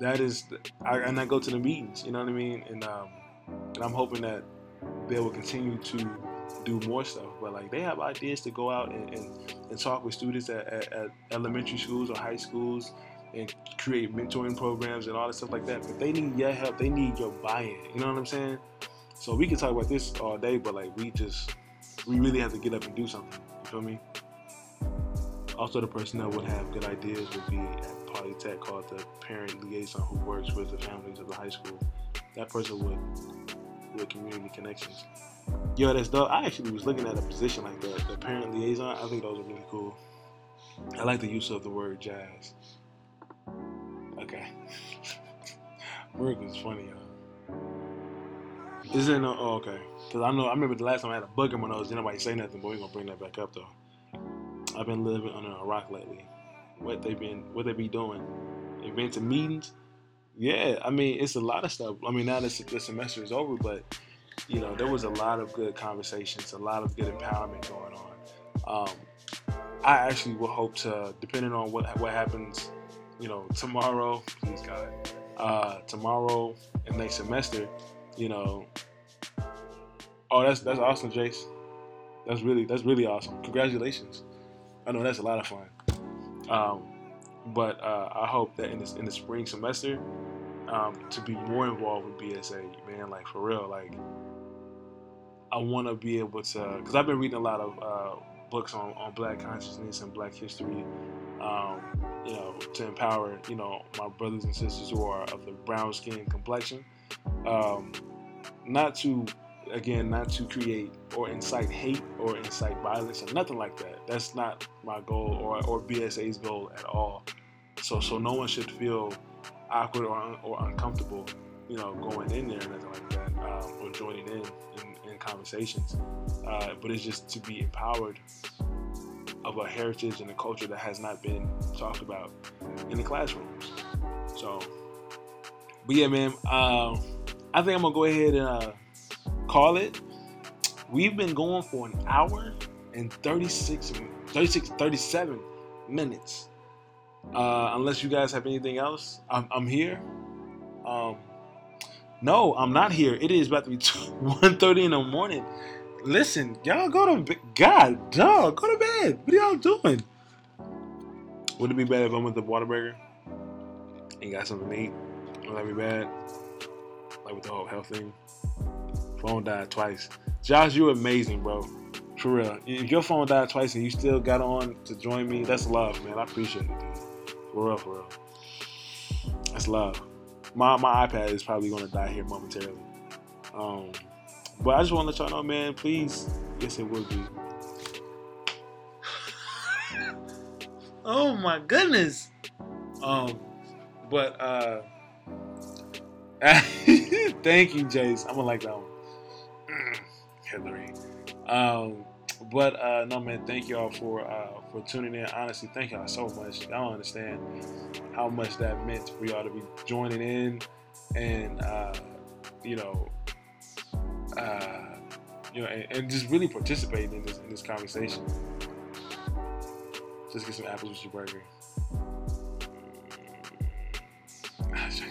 that is, I, and I go to the meetings. You know what I mean? And um, and I'm hoping that they will continue to do more stuff. But like they have ideas to go out and, and, and talk with students at, at, at, elementary schools or high schools and create mentoring programs and all that stuff like that. But they need your help. They need your buy-in. You know what I'm saying? So we can talk about this all day, but like we just we really have to get up and do something. You feel me? Also, the person that would have good ideas would be at Polytech called the parent liaison who works with the families of the high school. That person would with community connections. Yo, that's dope. I actually was looking at a position like that, the parent liaison. I think those are really cool. I like the use of the word jazz. Okay. Is funny, y'all. Isn't no? Oh, okay. Cause I know I remember the last time I had a bug in my nose. Didn't nobody say nothing, but we're gonna bring that back up though. I've been living under a rock lately. What they been? What they be doing? Inventing meetings? Yeah, I mean it's a lot of stuff. I mean now that the semester is over, but you know there was a lot of good conversations, a lot of good empowerment going on. Um, I actually will hope to, depending on what what happens, you know, tomorrow, please God, uh, tomorrow and next semester, you know. Oh, that's that's awesome, Jace. That's really that's really awesome. Congratulations. I know that's a lot of fun. Um, but uh, I hope that in this in the spring semester, um, to be more involved with BSA, man, like for real, like I want to be able to, because I've been reading a lot of uh, books on, on Black consciousness and Black history, um, you know, to empower, you know, my brothers and sisters who are of the brown skin complexion, um, not to again, not to create or incite hate or incite violence or nothing like that. That's not my goal or, or BSA's goal at all. So so no one should feel awkward or, or uncomfortable, you know, going in there and anything like that, um, or joining in in, in conversations. Uh, but it's just to be empowered of a heritage and a culture that has not been talked about in the classrooms. So, but yeah, man, um, I think I'm gonna go ahead and. Uh, call it. We've been going for an hour and 36, 36 37 minutes. Uh, unless you guys have anything else, I'm, I'm here. Um, no, I'm not here. It is about to be 1.30 in the morning. Listen, y'all go to bed. God, dog, go to bed. What are y'all doing? Would it be bad if I went to Whataburger and got something to eat? Would that be bad? Like with the whole health thing? Phone died twice. Josh, you're amazing, bro. For real. If your phone died twice and you still got on to join me, that's love, man. I appreciate it. For real, for real. That's love. My my iPad is probably gonna die here momentarily. Um, but I just want to let y'all know, man. Please, yes, it will be. oh my goodness. Um, but uh, thank you, Jace. I'm gonna like that one. Hillary. Um, but uh, no, man, thank y'all for uh, for tuning in. Honestly, thank y'all so much. I don't understand how much that meant for y'all to be joining in, and uh, you know, uh, you know, and, and, just really participating in this in this conversation. Just get some apples with your burger.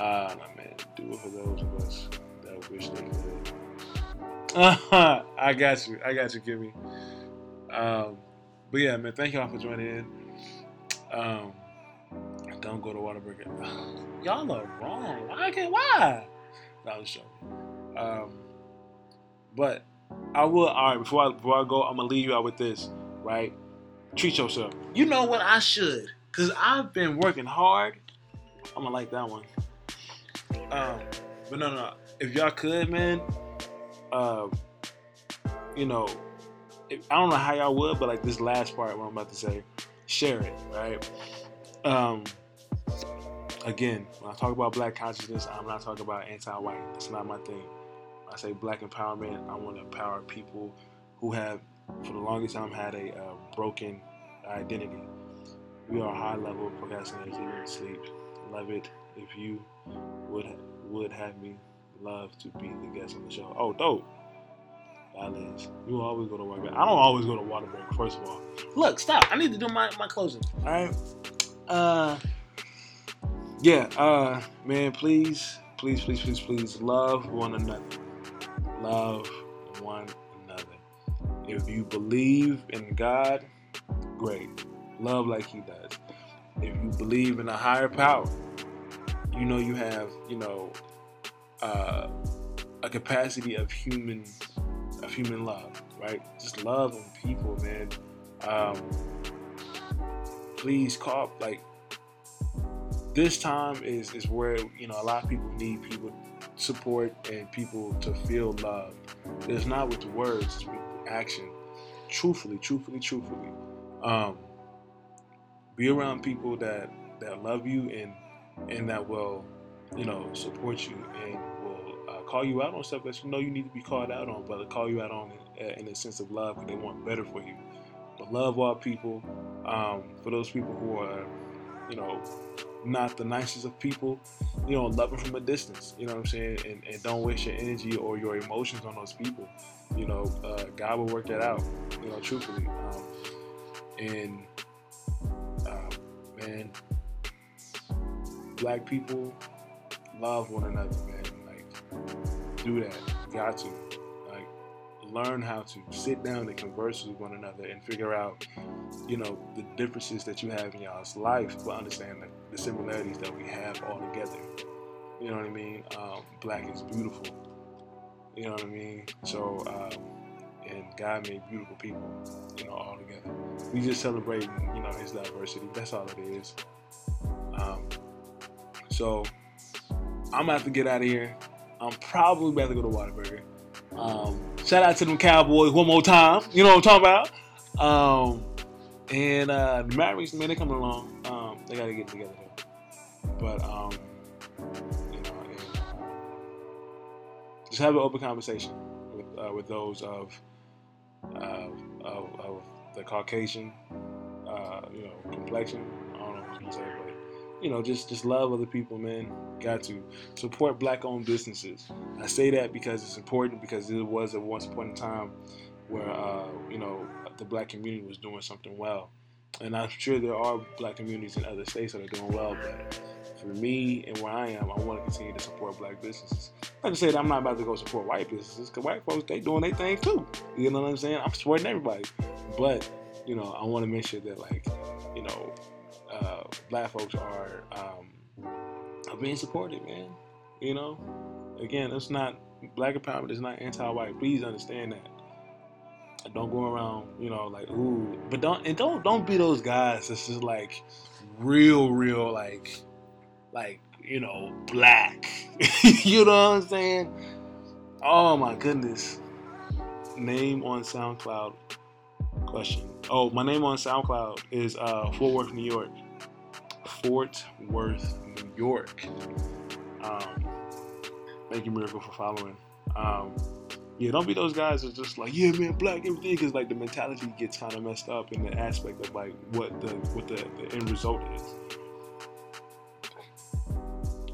Ah, uh, man, do it for those of us that wish they could. I got you. I got you, Kimmy. Um, but yeah, man, thank y'all for joining in. Um, don't go to Whataburger. y'all are wrong. Why can't why? I'm just Um, but I will. All right, before I before I go, I'm gonna leave you out with this. Right? Treat yourself. You know what? I should, cause I've been working hard. I'm gonna like that one. Um, but no, no. If y'all could, man, uh, you know, I don't know how y'all would, but like this last part, what I'm about to say, share it, right? Um, again, when I talk about black consciousness, I'm not talking about anti-white. That's not my thing. When I say black empowerment, I want to empower people who have, for the longest time, had a uh, broken identity. We are high-level procrastinators even sleep. Love it if you would would have me love to be the guest on the show. Oh, dope. That is. You always go to work. I don't always go to Whataburger, first of all. Look, stop. I need to do my, my closing. All right. Uh, yeah, uh, man, please, please, please, please, please love one another. Love one another. If you believe in God, great. Love like He does. if you believe in a higher power, you know you have, you know, uh, a capacity of human of human love, right? Just love on people, man. Um, please call like this time is is where you know a lot of people need people support and people to feel love. It's not with words, it's with action. Truthfully, truthfully, truthfully. Um, be around people that that love you and and that will, you know, support you and will uh, call you out on stuff that you know you need to be called out on, but call you out on in, in a sense of love because they want better for you. But love all people. Um, for those people who are, you know, not the nicest of people, you know, love them from a distance. You know what I'm saying? And, and don't waste your energy or your emotions on those people. You know, uh, God will work that out. You know, truthfully. Um, and uh, man, black people love one another, man. Like, do that. Got to. Like, learn how to sit down and converse with one another and figure out, you know, the differences that you have in y'all's life, but understand the, the similarities that we have all together. You know what I mean? Um, black is beautiful. You know what I mean? So, um, and God made beautiful people, you know, all together. We just celebrating, you know, His diversity. That's all it is. Um, so I'm gonna have to get out of here. I'm probably about to go to Whataburger. Um, shout out to them Cowboys one more time. You know what I'm talking about? Um, and uh, the Mavericks, man, they coming along. Um, they gotta get together though. But um, you know, uh, just have an open conversation with uh, with those of, of, of the Caucasian, uh, you know, complexion. I don't know what saying, but you know, just just love other people, man. Got to support black-owned businesses. I say that because it's important because it was at once upon a time where uh, you know the black community was doing something well, and I'm sure there are black communities in other states that are doing well. But for me and where I am, I want to continue to support black businesses. Like I said, I'm not about to go support white businesses because white folks they doing their thing too. You know what I'm saying? I'm supporting everybody, but you know I want to make sure that like you know uh, black folks are um, being supported, man. You know, again, it's not black empowerment is not anti-white. Please understand that. Don't go around, you know, like ooh, but don't and don't don't be those guys that's just like real, real like like you know black. you know what I'm saying? Oh my goodness. Name on SoundCloud question. Oh, my name on SoundCloud is uh, Fort Worth, New York. Fort Worth, New York. Um, thank you, Miracle, for following. Um, yeah, don't be those guys that's just like, yeah, man, black everything, because like the mentality gets kind of messed up in the aspect of like what the what the, the end result is.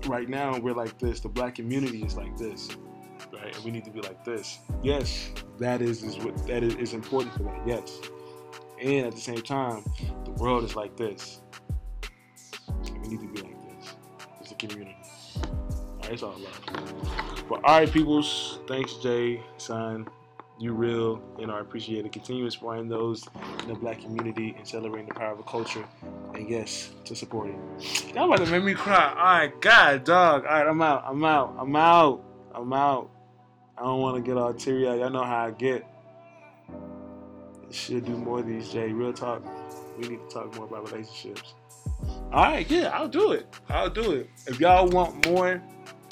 Right now, we're like this. The black community is like this, right? And we need to be like this. Yes, that is is what that is, is important for that. Yes, and at the same time, the world is like this. We need to be like this. It's a community. All right, it's all love. But all right, peoples. Thanks, Jay. Son, you real. and I appreciate it. Continue inspiring those in the black community and celebrating the power of a culture. And yes, to support it. Y'all about to make me cry. All right, God, dog. All right, I'm out. I'm out. I'm out. I'm out. I don't want to get all teary eyed. Y'all know how I get. Should do more of these, Jay. Real talk. We need to talk more about relationships. All right, yeah, I'll do it. I'll do it. If y'all want more,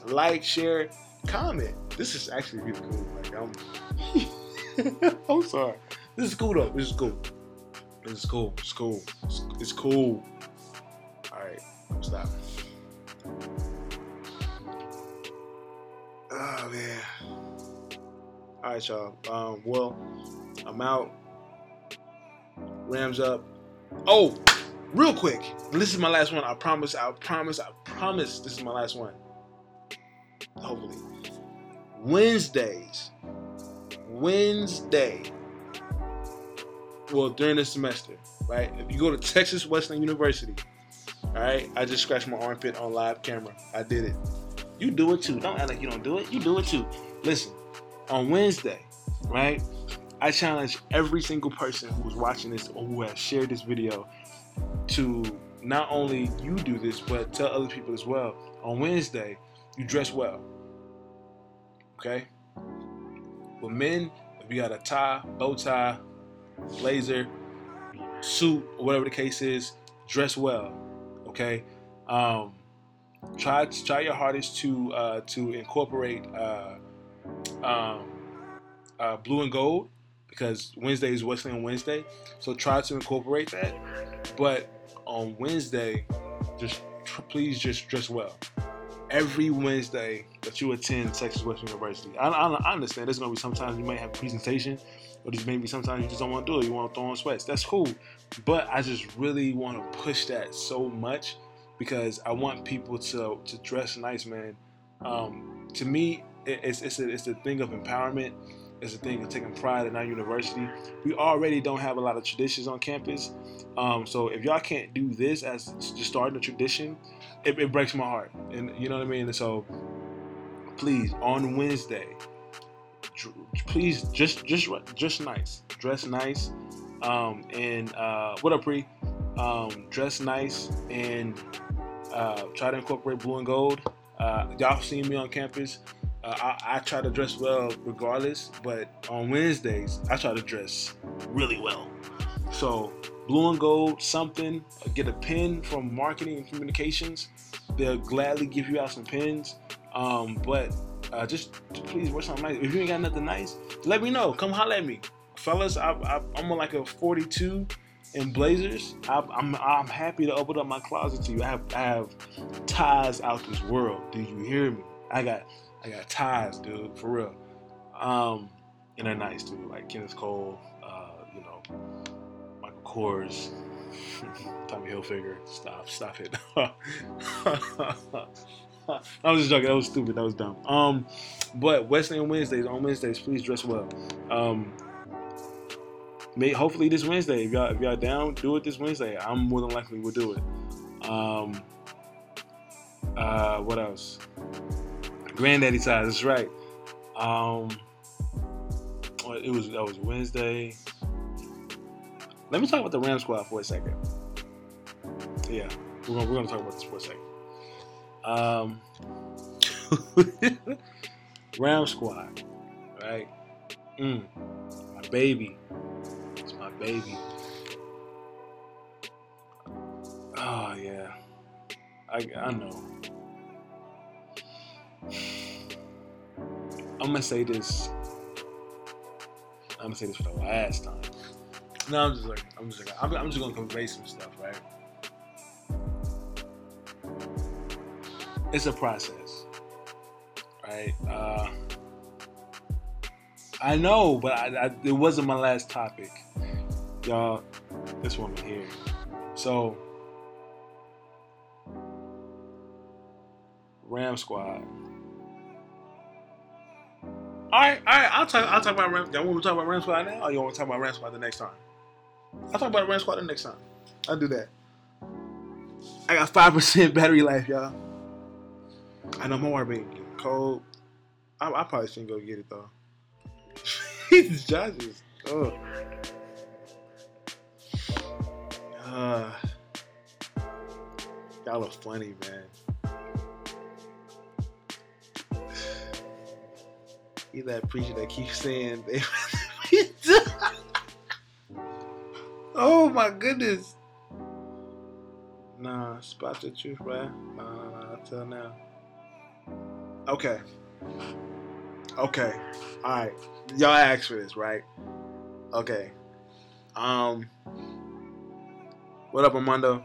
like, share, comment. This is actually really cool. Like I'm, I'm sorry. This is cool though. This is cool. This is cool. It's cool. It's, it's cool. All right, stopping. Oh man. All right, y'all. Um, well, I'm out. Rams up. Oh, real quick. This is my last one. I promise. I promise. I promise. This is my last one. Hopefully. Wednesdays. Wednesday. Well, during the semester, right? If you go to Texas Wesleyan University, all right, I just scratched my armpit on live camera. I did it. You do it too. Don't act like you don't do it. You do it too. Listen, on Wednesday, right? I challenge every single person who's watching this or who has shared this video to not only you do this, but tell other people as well. On Wednesday, you dress well. Okay? For men, if you got a tie, bow tie, blazer, suit, whatever the case is, dress well. Okay? Um, try try your hardest to uh, to incorporate uh, um, uh, blue and gold because Wednesday is Wesleyan Wednesday. So try to incorporate that. But on Wednesday, just please just dress well. Every Wednesday that you attend Texas Wesleyan University, I, I, I understand there's gonna be sometimes you might have a presentation, or just maybe sometimes you just don't want to do it. You want to throw on sweats. That's cool. But I just really want to push that so much because I want people to to dress nice, man. Um, to me, it's it's a, it's a thing of empowerment. It's a thing of taking pride in our university. We already don't have a lot of traditions on campus, um, so if y'all can't do this as just starting a tradition, it, it breaks my heart. And you know what I mean. And so, please on Wednesday, please just just just nice, dress nice, um, and uh, what up, Pre? Um, dress nice and uh, try to incorporate blue and gold. Uh, y'all seen me on campus. Uh, I, I, try to dress well regardless, but on Wednesdays I try to dress really well. So blue and gold, something. Get a pin from marketing and communications. They'll gladly give you out some pins. Um, but uh, just please wear something nice. If you ain't got nothing nice, let me know. Come holler at me, fellas. I, am on like a 42 in blazers. I, I'm I'm happy to open up my closet to you. I have I have ties out this world. Do you hear me? I got I got ties, dude, for real. Um, and they're nice too, like Kenneth Cole, uh, you know, Michael Kors, Tommy Hilfiger. Stop, stop it. I was just joking. That was stupid. That was dumb. Um, but Wesleyan Wednesdays on Wednesdays, please dress well. Um, may hopefully this Wednesday, if y'all if y'all down, do it this Wednesday. I'm more than likely will do it. Um, uh, what else? Granddaddy size. That's right. Um, it was that was Wednesday. Let me talk about the Ram Squad for a second. Yeah, we're gonna we're gonna talk about this for a second. Um, Ram Squad, right? Mm, my baby It's my baby. Oh yeah, I I know. I'm gonna say this. I'm gonna say this for the last time. No, I'm just like I'm just like I'm, I'm just gonna convey some stuff, right? It's a process, right? Uh, I know, but I, I, it wasn't my last topic y'all, this woman here. So, Ram Squad. All right, all right. I'll talk. I'll talk about Ram. Y'all want to talk about Ram Squad now, or you want to talk about Ram Squad the next time? I'll talk about Ram Squad the next time. I'll do that. I got five percent battery life, y'all. I know my water being cold. I, I probably shouldn't go get it though. These judges. Oh. Uh, y'all are funny, man. He's that preacher that keeps saying Oh my goodness. Nah, spot the truth, right? Nah, nah, nah, now. Okay. Okay. Alright. Y'all asked for this, right? Okay. Um what up, Armando?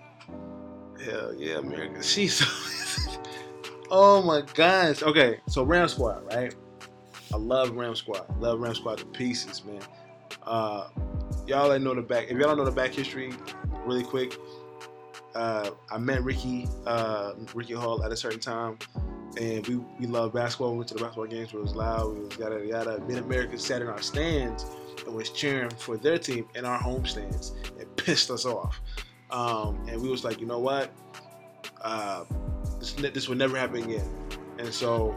Hell yeah, America. She's so. oh my gosh. Okay, so Ram Squad, right? I love Ram Squad. Love Ram Squad to pieces, man. Uh, y'all know the back. If y'all don't know the back history, really quick. Uh, I met Ricky, uh, Ricky Hall at a certain time, and we we love basketball. We went to the basketball games where it was loud. We was yada yada. Mid America sat in our stands and was cheering for their team in our home stands. It pissed us off. Um, and we was like, you know what? Uh, this, this would never happen again. And so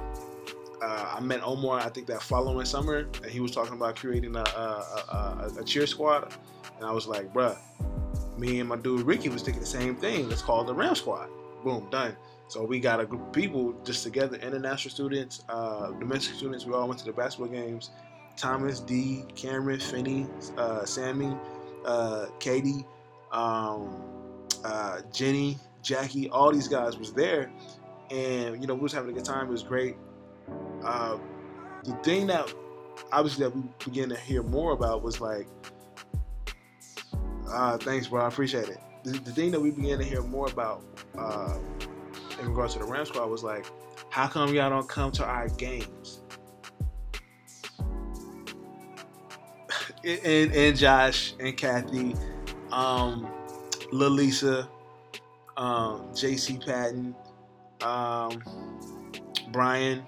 uh, I met Omar, I think that following summer, and he was talking about creating a, a, a, a cheer squad. And I was like, bruh, me and my dude Ricky was thinking the same thing. Let's call the Ram Squad. Boom, done. So we got a group of people just together, international students, uh, domestic students. We all went to the basketball games. Thomas, D, Cameron, Finney, uh, Sammy, uh, Katie, um, uh, Jenny, Jackie, all these guys was there, and you know we was having a good time. It was great. Uh, the thing that obviously that we began to hear more about was like, uh, thanks, bro, I appreciate it. The, the, thing that we began to hear more about uh, in regards to the Ram Squad was like, how come y'all don't come to our games? and, and Josh and Kathy, um, Lalisa, um, JC Patton, um, Brian.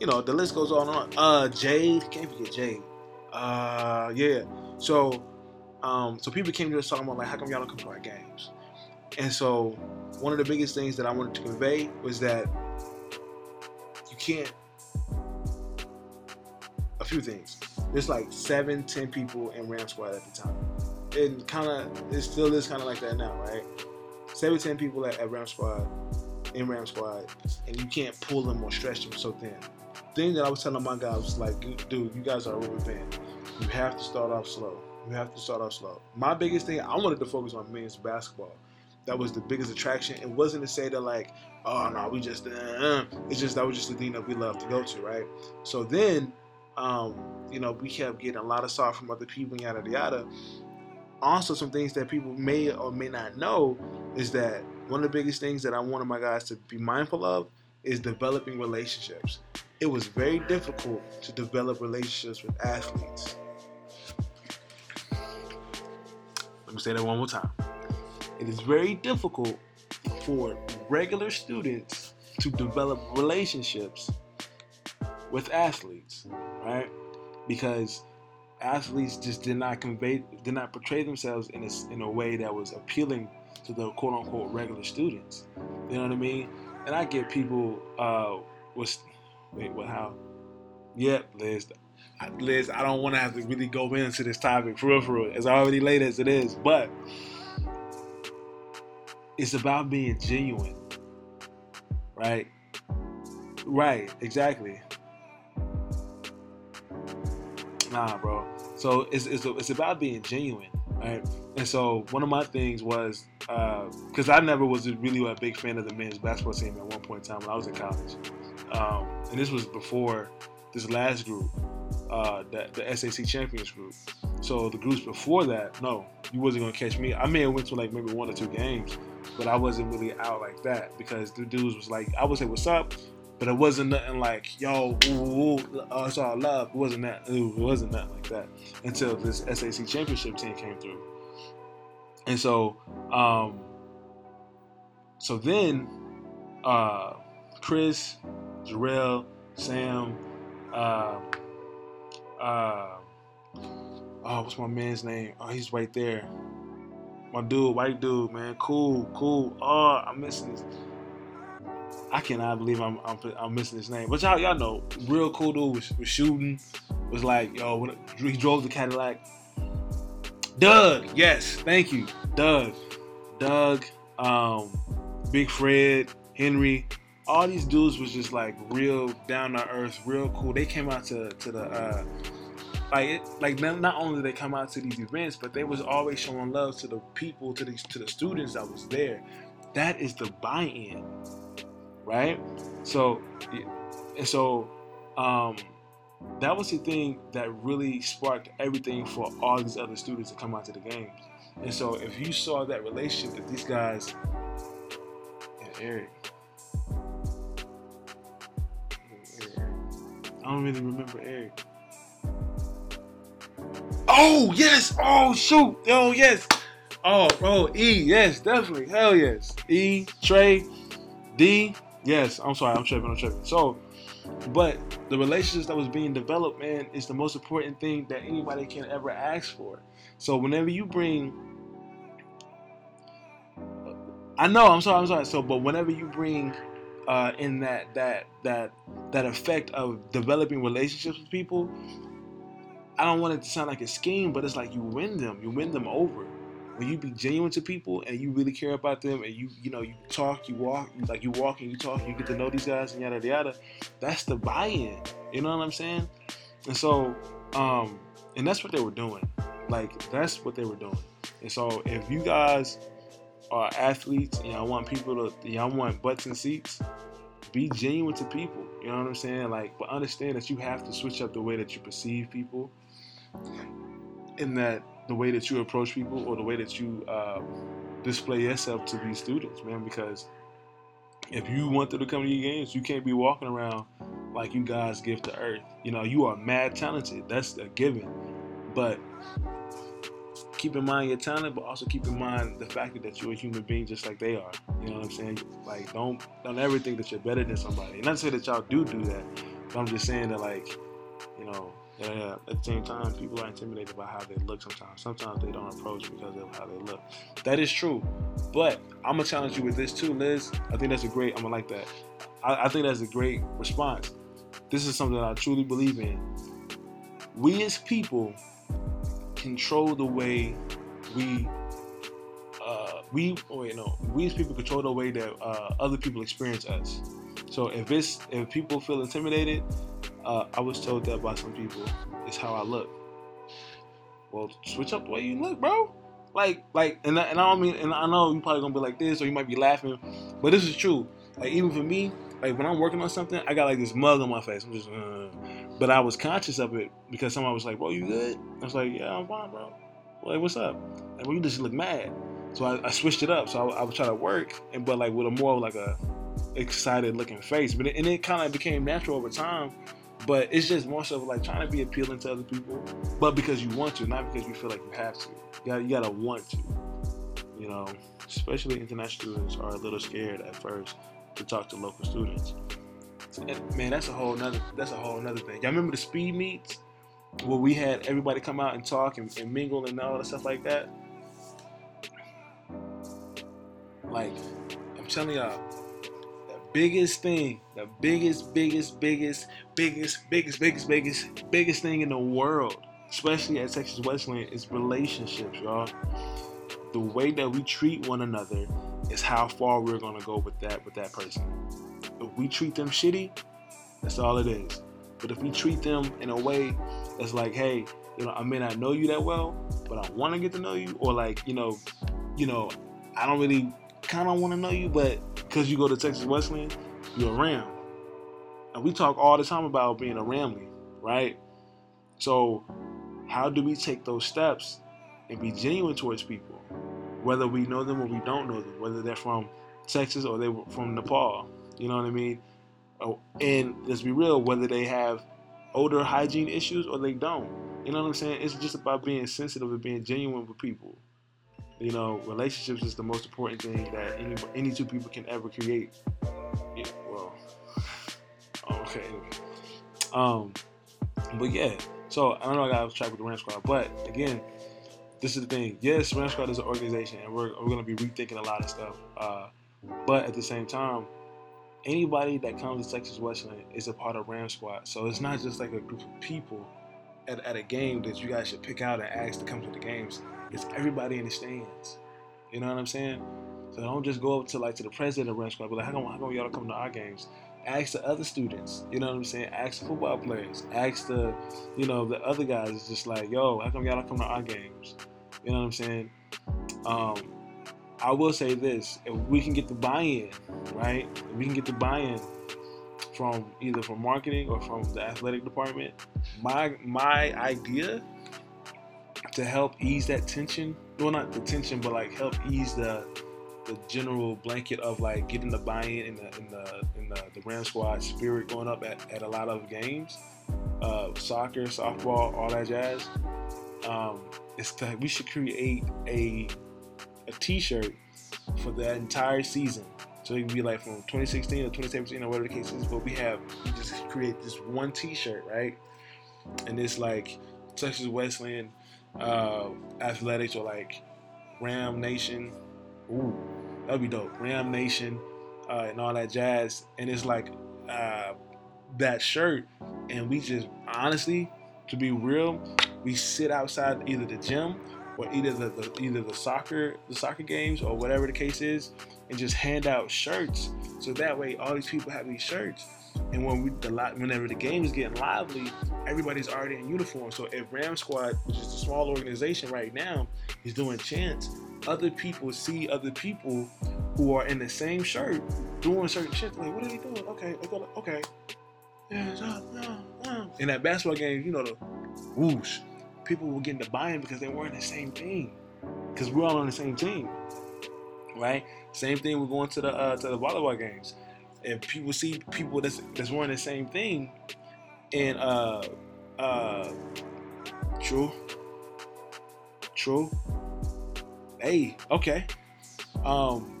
You know, the list goes on and on. Uh, Jade, can't forget Jade. Uh, yeah. So, um, so people came to us talking about like, how come y'all don't come to our games? And so, one of the biggest things that I wanted to convey was that you can't. A few things. There's like seven, ten people in Ram Squad at the time. And kind of, it still is kind of like that now, right? Seven, ten people at, at Ram Squad, in Ram Squad, and you can't pull them or stretch them so thin. Thing that I was telling my guys was like, dude, you guys are band. You have to start off slow. You have to start off slow. My biggest thing, I wanted to focus on men's basketball. That was the biggest attraction. It wasn't to say that like, oh no, we just, uh, it's just that was just the thing that we love to go to, right? So then um, you know, we kept getting a lot of stuff from other people, yada yada. Also, some things that people may or may not know is that one of the biggest things that I wanted my guys to be mindful of is developing relationships. It was very difficult to develop relationships with athletes. Let me say that one more time. It is very difficult for regular students to develop relationships with athletes right? Because athletes just did not convey, did not portray themselves in a, in a way that was appealing to the quote unquote regular students. You know what I mean? And I get people, uh, was wait, what? How? Yep, Liz. Liz, I don't want to have to really go into this topic for real, for real, as already late as it is, but it's about being genuine, right? Right, exactly. Nah, bro. So it's it's, it's about being genuine, right? And so one of my things was because uh, I never was really a big fan of the men's basketball team at one point in time when I was in college, um, and this was before this last group, uh, the, the SAC champions group. So the groups before that, no, you wasn't gonna catch me. I may have went to like maybe one or two games, but I wasn't really out like that because the dudes was like, I would say, "What's up?" But it wasn't nothing like, yo, ooh, ooh, uh, it's all love. It wasn't that. It wasn't nothing like that until this SAC championship team came through. And so, um, so then, uh, Chris, Jarrell, Sam, uh, uh, oh, what's my man's name? Oh, he's right there. My dude, white dude, man, cool, cool. Oh, I'm missing this. I cannot believe I'm, I'm, I'm missing his name. But y'all y'all know, real cool dude was, was shooting. Was like yo, when he drove the Cadillac. Doug, yes, thank you, Doug, Doug, um, Big Fred, Henry. All these dudes was just like real down to earth, real cool. They came out to to the uh, like it, like not only did they come out to these events, but they was always showing love to the people, to the to the students that was there. That is the buy-in right? So, and so, um, that was the thing that really sparked everything for all these other students to come out to the games. And so, if you saw that relationship that these guys, and Eric, I don't really remember Eric. Oh yes! Oh shoot! Oh yes! Oh, oh E, yes, definitely, hell yes. E, Trey, D, Yes, I'm sorry, I'm tripping, I'm tripping. So, but the relationships that was being developed, man, is the most important thing that anybody can ever ask for. So whenever you bring I know, I'm sorry, I'm sorry. So, but whenever you bring uh, in that that that that effect of developing relationships with people, I don't want it to sound like a scheme, but it's like you win them, you win them over. When you be genuine to people and you really care about them and you you know you talk, you walk, like you walk and you talk, you get to know these guys and yada yada. That's the buy-in. You know what I'm saying? And so, um, and that's what they were doing. Like that's what they were doing. And so if you guys are athletes and y'all want people to y'all want butts and seats, be genuine to people. You know what I'm saying? Like, but understand that you have to switch up the way that you perceive people, in that the way that you approach people or the way that you uh, display yourself to these students, man. Because if you want them to come to your games, you can't be walking around like you guys give to earth. You know, you are mad talented. That's a given. But keep in mind your talent, but also keep in mind the fact that you're a human being just like they are. You know what I'm saying? Like don't don't ever think that you're better than somebody. And not to say that y'all do do that, but I'm just saying that like, you know, yeah, at the same time, people are intimidated by how they look sometimes. Sometimes they don't approach because of how they look. That is true. But I'm gonna challenge you with this too, Liz. I think that's a great. I'm gonna like that. I, I think that's a great response. This is something that I truly believe in. We as people control the way we uh, we or you know we as people control the way that uh, other people experience us. So if it's if people feel intimidated, uh, I was told that by some people. It's how I look. Well, switch up the way you look, bro. Like like and I, and I don't mean and I know you probably gonna be like this or you might be laughing, but this is true. Like even for me, like when I'm working on something, I got like this mug on my face. I'm just, uh, but I was conscious of it because someone was like, "Bro, you good?" I was like, "Yeah, I'm fine, bro." Like, what's up? Like, well, you just look mad. So I, I switched it up. So I, I would try to work, and but like with a more like a excited looking face. But it, and it kind of became natural over time. But it's just more so like trying to be appealing to other people, but because you want to, not because you feel like you have to. You gotta, you gotta want to. You know, especially international students are a little scared at first to talk to local students. And man, that's a whole nother that's a whole another thing. Y'all remember the speed meets where we had everybody come out and talk and, and mingle and all that stuff like that? Like, I'm telling y'all, biggest thing, the biggest, biggest, biggest, biggest, biggest, biggest, biggest, biggest thing in the world, especially at Texas Wesleyan, is relationships, y'all. The way that we treat one another is how far we're gonna go with that with that person. If we treat them shitty, that's all it is. But if we treat them in a way that's like, hey, you know, I may not know you that well, but I want to get to know you, or like, you know, you know, I don't really kind of want to know you, but because you go to Texas Wesleyan, you're a Ram, and we talk all the time about being a Ramley, right? So, how do we take those steps and be genuine towards people? whether we know them or we don't know them, whether they're from Texas or they were from Nepal. You know what I mean? Oh, and let's be real, whether they have odor hygiene issues or they don't. You know what I'm saying? It's just about being sensitive and being genuine with people. You know, relationships is the most important thing that any any two people can ever create. Yeah, well, okay. Um, but yeah. So I don't know I got to track with the Ram Squad, but again, this is the thing. Yes, Ram Squad is an organization, and we're, we're to be rethinking a lot of stuff. Uh, but at the same time, anybody that comes to Texas Wesleyan is a part of Ram Squad. So it's not just like a group of people at, at a game that you guys should pick out and ask to come to the games. It's everybody in the stands. You know what I'm saying? So don't just go up to like to the president of Ram Squad, be like, how come, how come y'all come to our games? ask the other students. You know what I'm saying? Ask the football players. Ask the, you know, the other guys. It's just like, yo, how come y'all don't come to our games? You know what I'm saying? Um, I will say this: if we can get the buy-in, right? If we can get the buy-in from either from marketing or from the athletic department, my my idea to help ease that tension, well, not the tension, but like help ease the the general blanket of like getting the buy-in in the in the in the, the Ram squad spirit going up at, at a lot of games, uh, soccer, softball, all that jazz. Um, it's that we should create a a T-shirt for the entire season. So it can be like from 2016 or 2017 or whatever the case is. But we have we just create this one T-shirt, right? And it's like Texas Wesleyan uh, athletics or like Ram Nation. Ooh, that'd be dope. Ram Nation uh, and all that jazz. And it's like uh, that shirt, and we just honestly, to be real, we sit outside either the gym or either the, the, either the soccer the soccer games or whatever the case is, and just hand out shirts. So that way, all these people have these shirts, and when we the whenever the game is getting lively, everybody's already in uniform. So if Ram Squad, which is a small organization right now, is doing chants, other people see other people who are in the same shirt doing certain shit. Like, what are they doing? Okay, okay. In that basketball game, you know the whoosh. People were getting the buy-in because they weren't the same team. Because we're all on the same team, right? Same thing. We're going to the uh, to the volleyball games. If people see people that's that's wearing the same thing, and uh uh, true, true. Hey, okay. Um,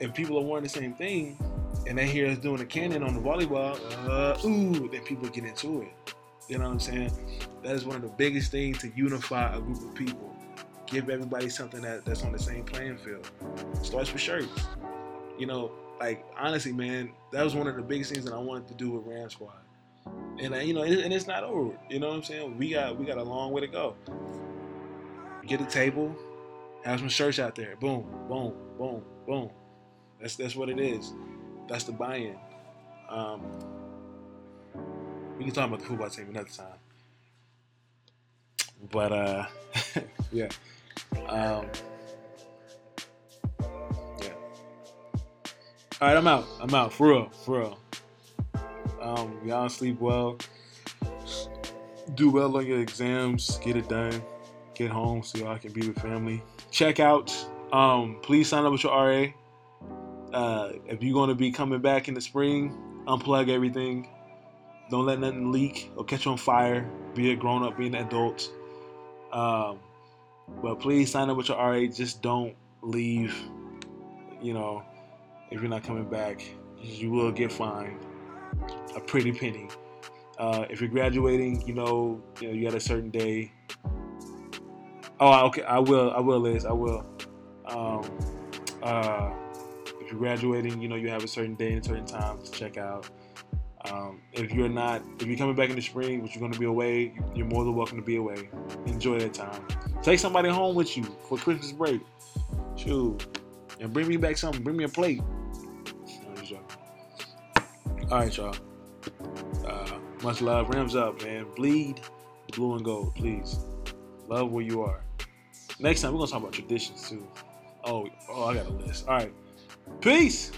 if people are wearing the same thing, and they hear us doing a cannon on the volleyball, uh, ooh, then people get into it. You know what I'm saying? That is one of the biggest things to unify a group of people. Give everybody something that, that's on the same playing field. Starts with shirts. You know, like honestly, man, that was one of the biggest things that I wanted to do with Ram Squad. And uh, you know, and it's not over. You know what I'm saying? We got we got a long way to go. Get a table, have some shirts out there. Boom, boom, boom, boom. That's that's what it is. That's the buy-in. Um, we can talk about the football team another time. But uh, yeah. Um. All right, I'm out. I'm out for real, for real. Um, y'all sleep well. Do well on your exams. Get it done. Get home so y'all can be with family. Check out. Um, please sign up with your RA. Uh, if you're going to be coming back in the spring, unplug everything. Don't let nothing leak or catch on fire. Be a grown up, be an adult. Um, but please sign up with your RA. Just don't leave. You know, if you're not coming back, you will get fined a pretty penny. Uh, if you're graduating, you know, you know, you got a certain day. Oh, okay. I will. I will, Liz. I will. Um, uh, if you're graduating, you know, you have a certain day and a certain time to check out. Um, if you're not, if you're coming back in the spring, but you're going to be away, you're more than welcome to be away. Enjoy that time. Take somebody home with you for Christmas break. Shoot. And bring me back something. Bring me a plate. All right, y'all. Uh, much love. Rams up, man. Bleed blue and gold, please. Love where you are. Next time, we're going to talk about traditions, too. Oh, oh, I got a list. All right. Peace.